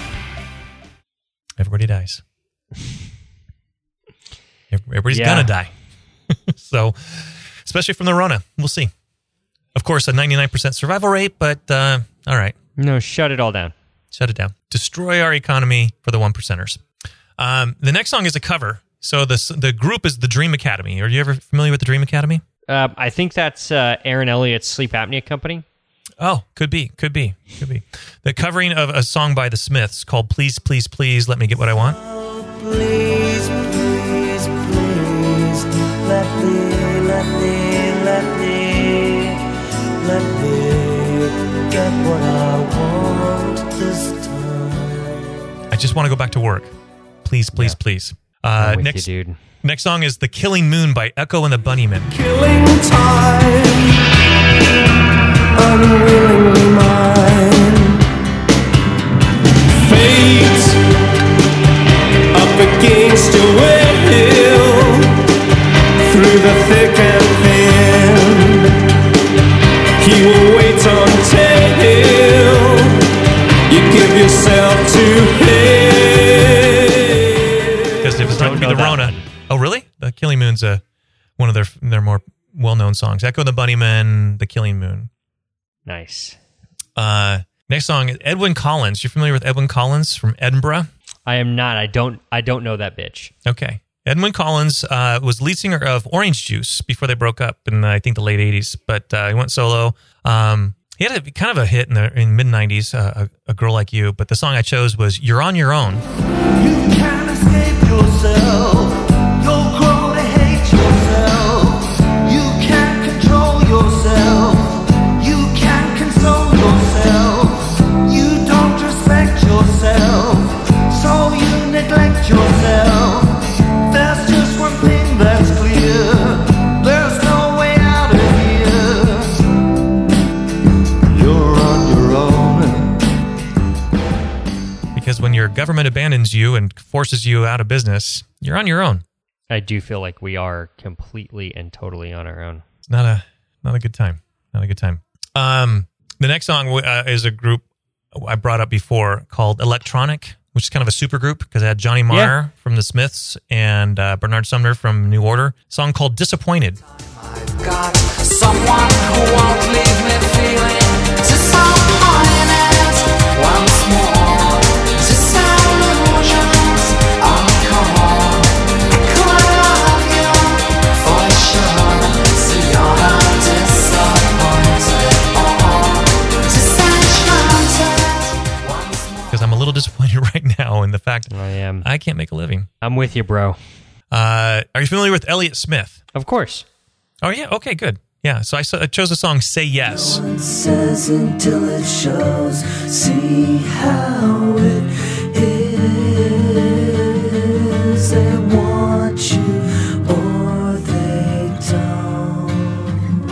Everybody dies. Everybody's Yeah. gonna die. so, especially from the Rona, we'll see. Of course, a 99% survival rate, but uh, all right, No, shut it all down. Shut it down. Destroy our economy for the one percenters. Um, the next song is a cover. So the the group is the Dream Academy. Are you ever familiar with the Dream Academy? Uh, I think that's uh, Aaron Elliott's sleep apnea company. Oh, could be, could be, could be. The covering of a song by the Smiths called "Please, Please, Please, Let Me Get What I Want." Please, please, please, let me, let me, let me, let me get what I want this time. I just want to go back to work. Please, please, please. Uh, I'm with next, you, dude. next song is "The Killing Moon" by Echo and the Bunnymen. Killing time, unwillingly mine. Fate up against your will, through the thick and thin. He will wait until you give yourself to him. Because if it's not Don't going to be the that Rona. Oh, really? The Killing Moon's uh, one of their their more well known songs. Echo and the Bunnymen, The Killing Moon. Nice. Uh, next song is Edwyn Collins. You're familiar with Edwyn Collins from Edinburgh? I am not. I don't. I don't know that bitch. Okay. Edwyn Collins uh, was lead singer of Orange Juice before they broke up in I think the late '80s, but uh, he went solo. Um, he had a kind of a hit in the in mid '90s, uh, a, a girl like you. But the song I chose was "You're on Your Own." You can't government abandons you and forces you out of business, you're on your own. I do feel like we are completely and totally on our own. It's not a not a good time. Not a good time. Um, the next song uh, is a group I brought up before called Electronic, which is kind of a super group because it had Johnny Marr Yeah. from the Smiths and uh, Bernard Sumner from New Order. song called Disappointed. Right the fact I am. I can't make a living. I'm with you, bro. Uh, are you familiar with Elliott Smith? Of course. Oh yeah. Okay. Good. Yeah. So I chose the song "Say Yes." It says until it shows. See how it is. They want you or they don't.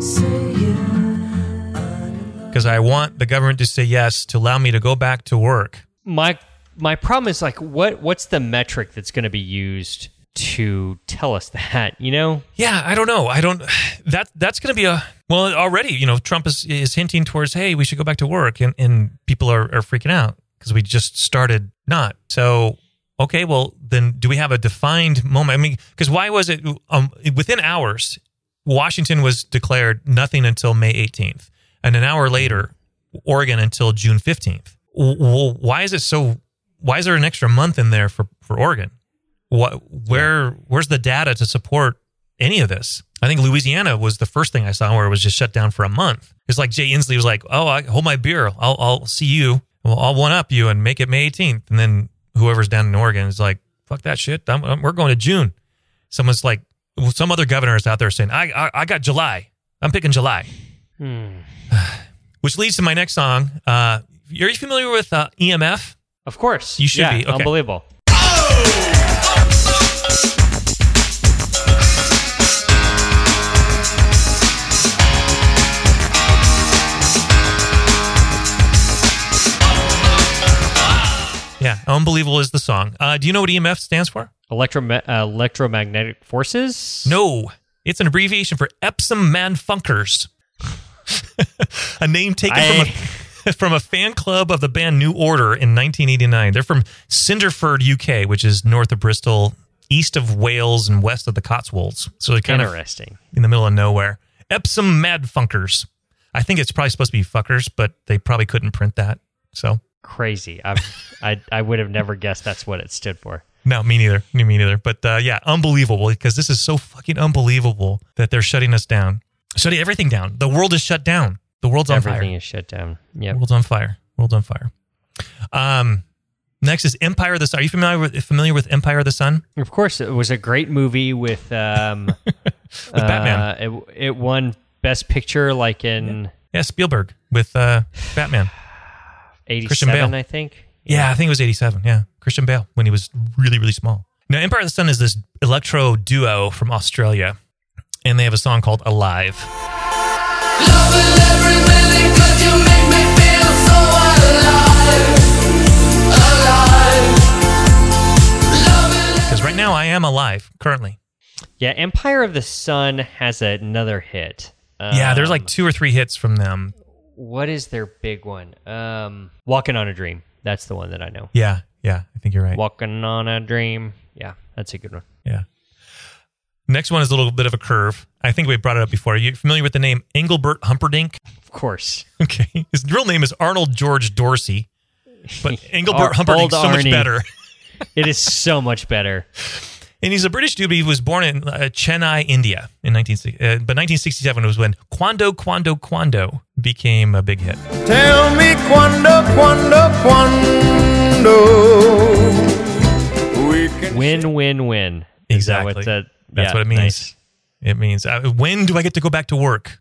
Say yeah. because I want the government to say yes to allow me to go back to work. My my problem is like what what's the metric that's going to be used to tell us that, you know? Yeah, I don't know. I don't. That that's going to be a well already. You know, Trump is is hinting towards, hey, we should go back to work, and and people are are freaking out because we just started not. So okay, well then, do we have a defined moment? I mean, because why was it um, within hours? Washington was declared nothing until May 18th, and an hour later, Oregon until June 15th. Well, why is it so? Why is there an extra month in there for for Oregon? What? Where? Where's the data to support any of this? I think Louisiana was the first thing I saw where it was just shut down for a month. It's like Jay Inslee was like, "Oh, I hold my beer. I'll I'll see you. Well, I'll one up you and make it May 18th." And then whoever's down in Oregon is like, "Fuck that shit. I'm, I'm- we're going to June." Someone's like, well, some other governor is out there saying, "I I, I got July. I'm picking July." Hmm. Which leads to my next song. Uh, are you familiar with uh, EMF? Of course. You should Yeah, be. Okay. Unbelievable. Yeah, unbelievable is the song. Uh, do you know what EMF stands for? Electro uh, electromagnetic forces? No, it's an abbreviation for Epsom Mad Funkers, a name taken I- from a from a fan club of the band New Order in 1989. They're from Cinderford, UK, which is north of Bristol, east of Wales, and west of the Cotswolds. So they're kind of Interesting. in the middle of nowhere. Epsom Mad Funkers. I think it's probably supposed to be fuckers, but they probably couldn't print that. So Crazy. I've, I I would have never guessed that's what it stood for. No, me neither. Me neither. But uh, yeah, unbelievable because this is so fucking unbelievable that they're shutting us down, shutting everything down. The world is shut down. The world's on Everything fire. is shut down. Yep. world's on fire. World's on fire. Um, next is Empire of the Sun. Are you familiar with familiar with Empire of the Sun? Of course, it was a great movie with um With Batman. uh, It, it won Best Picture like in Yeah, Spielberg with uh, Batman. Christian '87, Bale. I think. Yeah, I think it was 87. Yeah. Christian Bale when he was really, really small. Now, Empire of the Sun is this electro duo from Australia, and they have a song called Alive. Alive, alive. Because right now I am alive currently. Yeah, Empire of the Sun has another hit. yeah, there's like Um, two or three hits from them. what is their big one? Um, Walking on a Dream. That's the one that I know. Yeah, yeah, I think you're right. Walking on a Dream. Yeah, that's a good one. Yeah. Next one is a little bit of a curve. I think we brought it up before. Are you familiar with the name Engelbert Humperdinck? Of course. Okay. His real name is Arnold George Dorsey, but Engelbert Ar- Humperdinck's old so much better. It is so much better. And he's a British dude, but he was born in uh, Chennai, India in 1960. Uh, but 1967 was when Quando, Quando, Quando became a big hit. Tell me quando, quando, quando. We Win, win, win. Is that Exactly. what that- That's yeah, what it means. nice. It means, uh, when do I get to go back to work?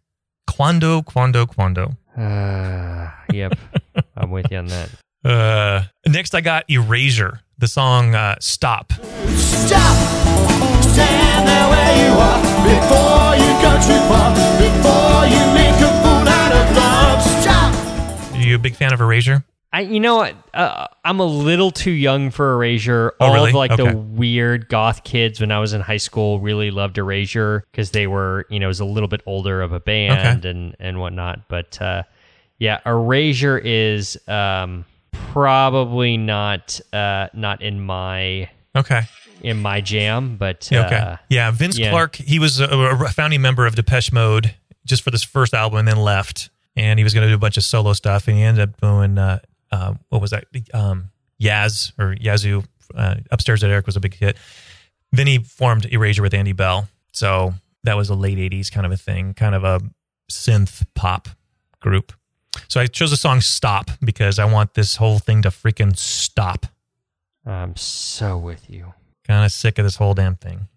Quando, Quando, Quando. Uh, yep, I'm with you on that. Uh, next, I got Erasure, the song uh, Stop. stop. Stand there where you are before you go too far. Before you make a fool out of love. Stop. Are you a big fan of Erasure? I, you know, what? uh, I'm a little too young for Erasure. Oh, All really? of like Okay. the weird goth kids when I was in high school really loved Erasure because they were, you know, it was a little bit older of a band and and whatnot. But uh, yeah, Erasure is um, probably not uh, not in my Okay. in my jam. But Yeah, okay. uh, yeah, Vince yeah. Clarke, he was a, a founding member of Depeche Mode just for this first album and then left. And he was going to do a bunch of solo stuff. And he ended up doing, uh, uh, what was that? Um, Yaz or Yazoo, uh, Upstairs at Eric was a big hit. Then he formed Erasure with Andy Bell. So that was a late 80s kind of a thing, kind of a synth pop group. So I chose the song Stop because I want this whole thing to freaking stop. I'm so with you. Kind of sick of this whole damn thing.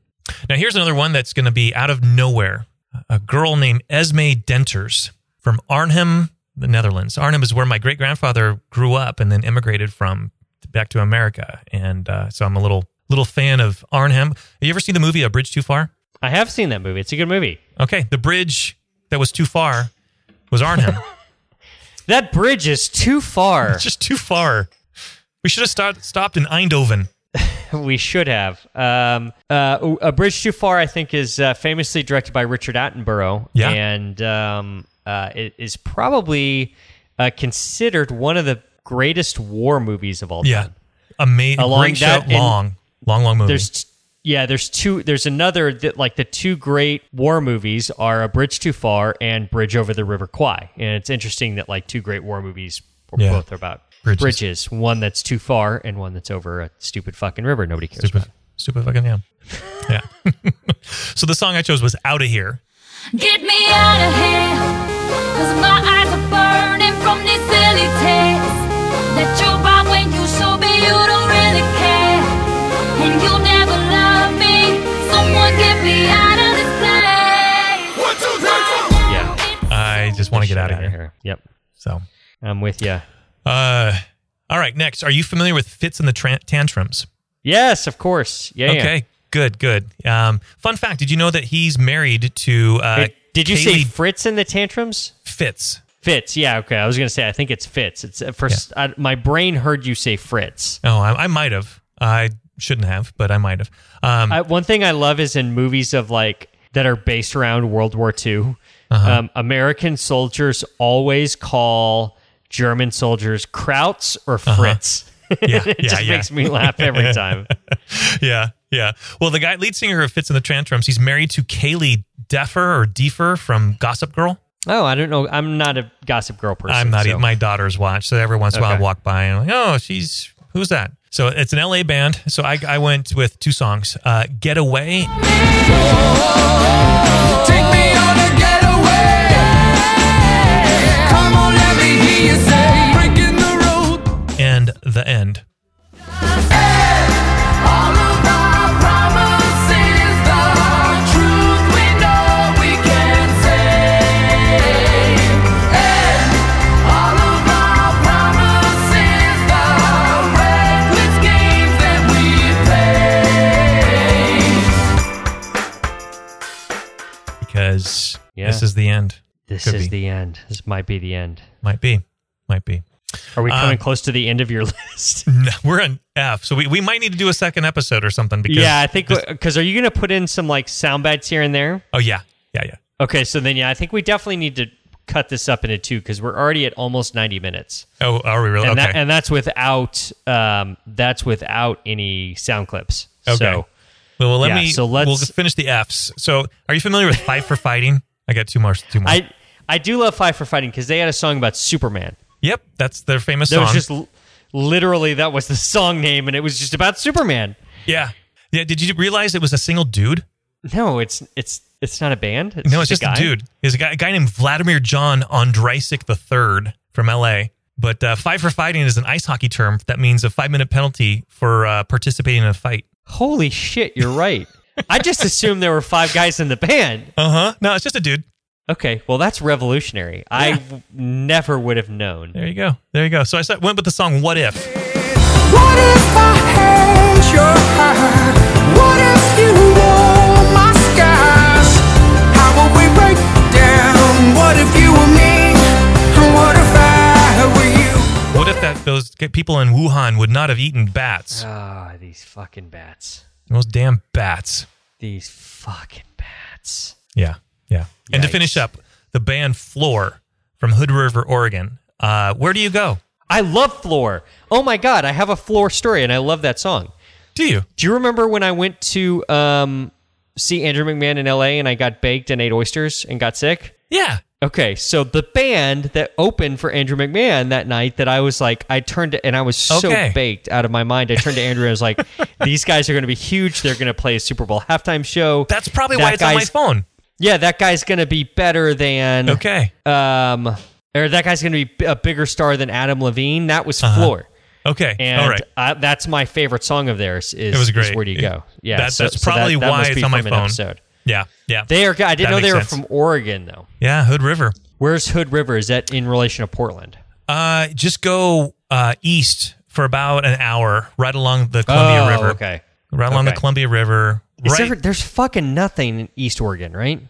Now, here's another one that's going to be out of nowhere. A girl named Esme Denters from Arnhem, the Netherlands. Arnhem is where my great grandfather grew up and then immigrated from back to America. And uh, so I'm a little little fan of Arnhem. Have you ever seen the movie A Bridge Too Far? I have seen that movie. It's a good movie. Okay, the bridge that was too far was Arnhem. That bridge is too far. it's just too far. We should have start, stopped in Eindhoven. we should have. Um, uh, a Bridge Too Far, I think, is uh, famously directed by Richard Attenborough, Yeah. and um, uh, it is probably uh, considered one of the greatest war movies of all time. Yeah, amazing. Along Great show. that and long, long, long movie. There's t- yeah, there's two. There's another that like the two great war movies are A Bridge Too Far and Bridge Over the River Kwai, and it's interesting that like two great war movies were Yeah. both about Bridges. bridges. One that's too far and one that's over a stupid fucking river nobody cares Stupid, about. stupid fucking yeah. Yeah. so the song I chose was Out of Here. Get me out of here, cause my eyes are burning from these silly tears. That you buy when you show me you don't really care. And you'll never love me. Someone get me out of this place. One, two, three, four. Yeah, I just want to get out of here. Yep, So, I'm with you. uh, all right. Next, are you familiar with Fitz and the Tran Tantrums? Yes, of course. Yeah. yeah. Okay, good, good. Um, fun fact: Did you know that he's married to? Uh, Hey, did you say Fritz in the tantrums? Fitz? Fitz, yeah, okay. I was gonna say I think it's Fitz. It's at first I, my brain heard you say Fritz. Oh, I, I might have. I shouldn't have, but I might have. Um, I, one thing I love is in movies of like that are based around World War II. Uh-huh. Um, American soldiers always call German soldiers Krauts or Fritz. Uh-huh. Yeah, it yeah, just yeah. makes me laugh every time. yeah, yeah. Well, the guy lead singer of Fitz in the Tantrums, he's married to Kaylee Deffer or Defer from Gossip Girl. oh, I don't know. I'm not a Gossip Girl person. I'm not. so- even My daughters watch, so every once in a while I walk by and I'm like, oh, she's who's that? So it's an LA band. So I, I went with two songs: uh, "Get Away" Take me on a getaway. Come on, let me hear you say, end. This Could is be. the end. This might be the end. Might be, might be. Are we coming Um, close to the end of your list? No, we're on F, so we, we might need to do a second episode or something. Because yeah, I think because are you going to put in some like sound bites here and there? oh yeah, yeah, yeah. Okay, so then yeah, I think we definitely need to cut this up into two because we're already at almost ninety minutes, Oh, are we really? and okay. that and that's without um that's without any sound clips. Okay. So well, well, let yeah, me. so let's- we'll just finish the Fs. So, are you familiar with Five for Fighting? I got two more. Two more. I I do love Five for Fighting because they had a song about Superman. yep, that's their famous That song. was just l- literally that was the song name, and it was just about Superman. yeah, yeah. Did you realize it was a single dude? No, it's it's it's not a band. It's no, it's just a, a, dude. There's a guy, a guy named Vladimir John Ondrasik III from L.A. But uh, five for fighting is an ice hockey term that means a five minute penalty for uh, participating in a fight. Holy shit, you're right. I just assumed there were five guys in the band. Uh huh. No, it's just a dude. Okay, well that's revolutionary. I w- never would have known. There you go. There you go. So I said, went with the song "What If." What if I had your heart? What if you wore my skies? How would we break down? What if you were me? And what if I were you? What if that those people in Wuhan would not have eaten bats. Ah, these fucking bats. Those damn bats. These fucking bats. Yeah, yeah. And to finish up, the band Flor from Hood River, Oregon. Uh, where do you go? I love Flor. Oh my god, I have a Flor story, and I love that song. Do you? Do you remember when I went to um, see Andrew McMahon in LA and I got baked and ate oysters and got sick? Yeah. Okay, so the band that opened for Andrew McMahon that night that I was like, I turned to, and I was so Okay. baked out of my mind. I turned to Andrew and I was like, these guys are going to be huge. They're going to play a Super Bowl halftime show. That's probably That why it's on my phone. Yeah, that guy's going to be better than. Okay. Um, or that guy's going to be a bigger star than Adam Levine. That was Uh-huh. Flor. Okay. And All right. I, that's my favorite song of theirs. Is, It was is. Where do you go? Yeah, That- so- that's so that- probably that why it's on my phone. episode. Yeah. Yeah. They are. I didn't That know they were sense. from Oregon though. Yeah. Hood River. Where's Hood River? Is that in relation to Portland? Uh, just go uh, east for about an hour, right along the Columbia Oh, River. okay. Right along the Columbia River. Is right. there, there's fucking nothing in East Oregon, right?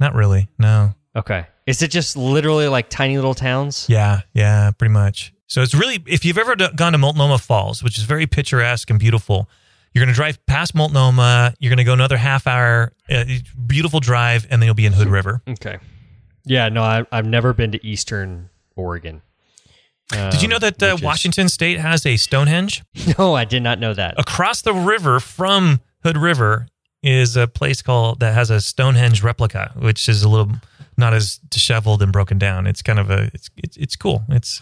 Not really. No. Okay. Is it just literally like tiny little towns? Yeah, yeah, pretty much. So it's really, if you've ever gone to Multnomah Falls, which is very picturesque and beautiful, you're going to drive past Multnomah. You're going to go another half hour, uh, beautiful drive, and then you'll be in Hood River. Okay. Yeah, no, I, I've never been to Eastern Oregon. Did you know that uh, is- Washington State has a Stonehenge? No, I did not know that. Across the river from Hood River is a place called that has a Stonehenge replica, which is a little not as disheveled and broken down. It's kind of a it's it's, it's cool. It's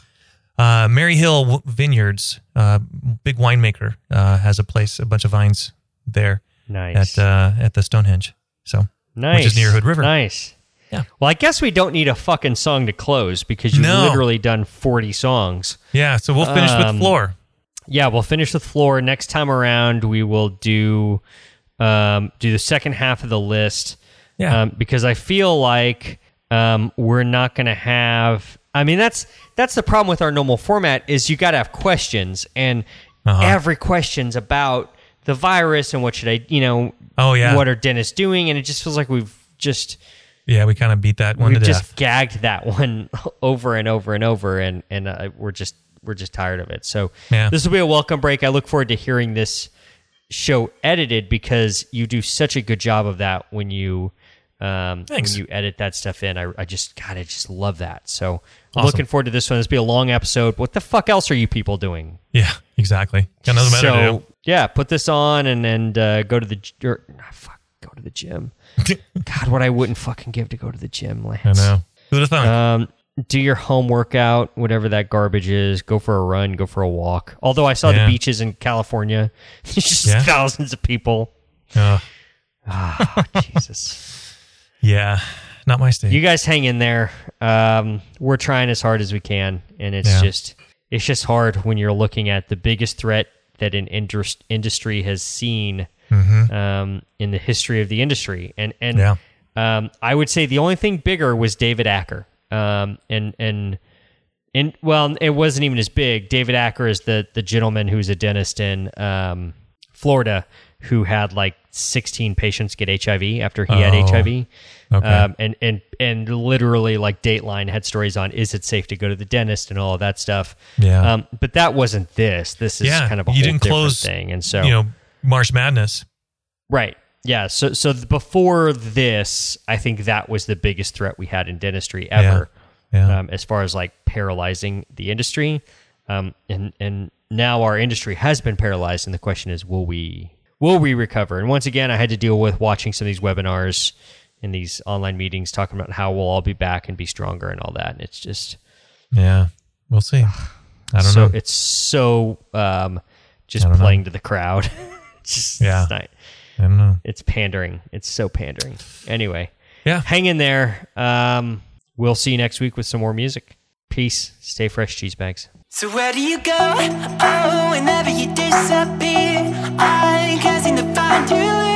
uh, Maryhill Vineyards, uh, big winemaker, uh, has a place, a bunch of vines there Nice. at uh, at the Stonehenge. So nice. which is near Hood River. Nice. Yeah. Well, I guess we don't need a fucking song to close because you've No. literally done 40 songs. yeah, so we'll finish Um, with Flor. Yeah, we'll finish with Flor. Next time around, we will do um, do the second half of the list. Yeah. um, because I feel like um, we're not going to have. I mean, that's that's the problem with our normal format is you got to have questions, and Uh-huh. every question's about the virus and what should I, you know, Oh, yeah. what are dentists doing, and it just feels like we've just Yeah, we kind of beat that one we've just death. gagged that one over and over and over, and and uh, we're just we're just tired of it. So Yeah. this will be a welcome break. I look forward to hearing this show edited because you do such a good job of that when you um, when you edit that stuff in. I, I just God, I just love that. So I'm Awesome. looking forward to this one. This will be a long episode. What the fuck else are you people doing? Yeah, exactly. Got nothing better to so do. yeah, put this on and and uh, go to the or, ah, fuck, go to the gym. God, what I wouldn't fucking give to go to the gym, Lance. I know. Who'd have? Um, do your home workout, whatever that garbage is. Go for a run. Go for a walk. Although I saw Yeah. the beaches in California, there's just Yeah. thousands of people. Uh, Ah, Jesus. Yeah, not my state. You guys hang in there. Um, we're trying as hard as we can, and it's Yeah. just it's just hard when you're looking at the biggest threat that an indus- industry has seen um, in the history of the industry, and and Yeah. um, I would say the only thing bigger was David Acer, um, and and. In, well, it wasn't even as big. David Acer is the the gentleman who's a dentist in um, Florida who had like 16 patients get HIV after he had Oh, HIV. okay. Um, and and and literally like Dateline had stories on is it safe to go to the dentist and all of that stuff. Yeah. Um, but that wasn't this. This is Yeah, kind of a you whole didn't close, thing. And so you know, March Madness. Right. Yeah. So so before this, I think that was the biggest threat we had in dentistry ever, Yeah. Um, as far as like paralyzing the industry. Um, and and now our industry has been paralyzed, and the question is, will we will we recover? And once again, I had to deal with watching some of these webinars and these online meetings talking about how we'll all be back and be stronger and all that. And it's just Yeah, we'll see. I don't so know. it's so um, just don't know. playing to the crowd. It's just Yeah. not- I don't know. it's pandering. It's so pandering. Anyway, Yeah. hang in there. Um, we'll see you next week with some more music. Peace. Stay fresh, cheese bags. So where do you go? Oh, whenever you disappear, I can't seem to find you.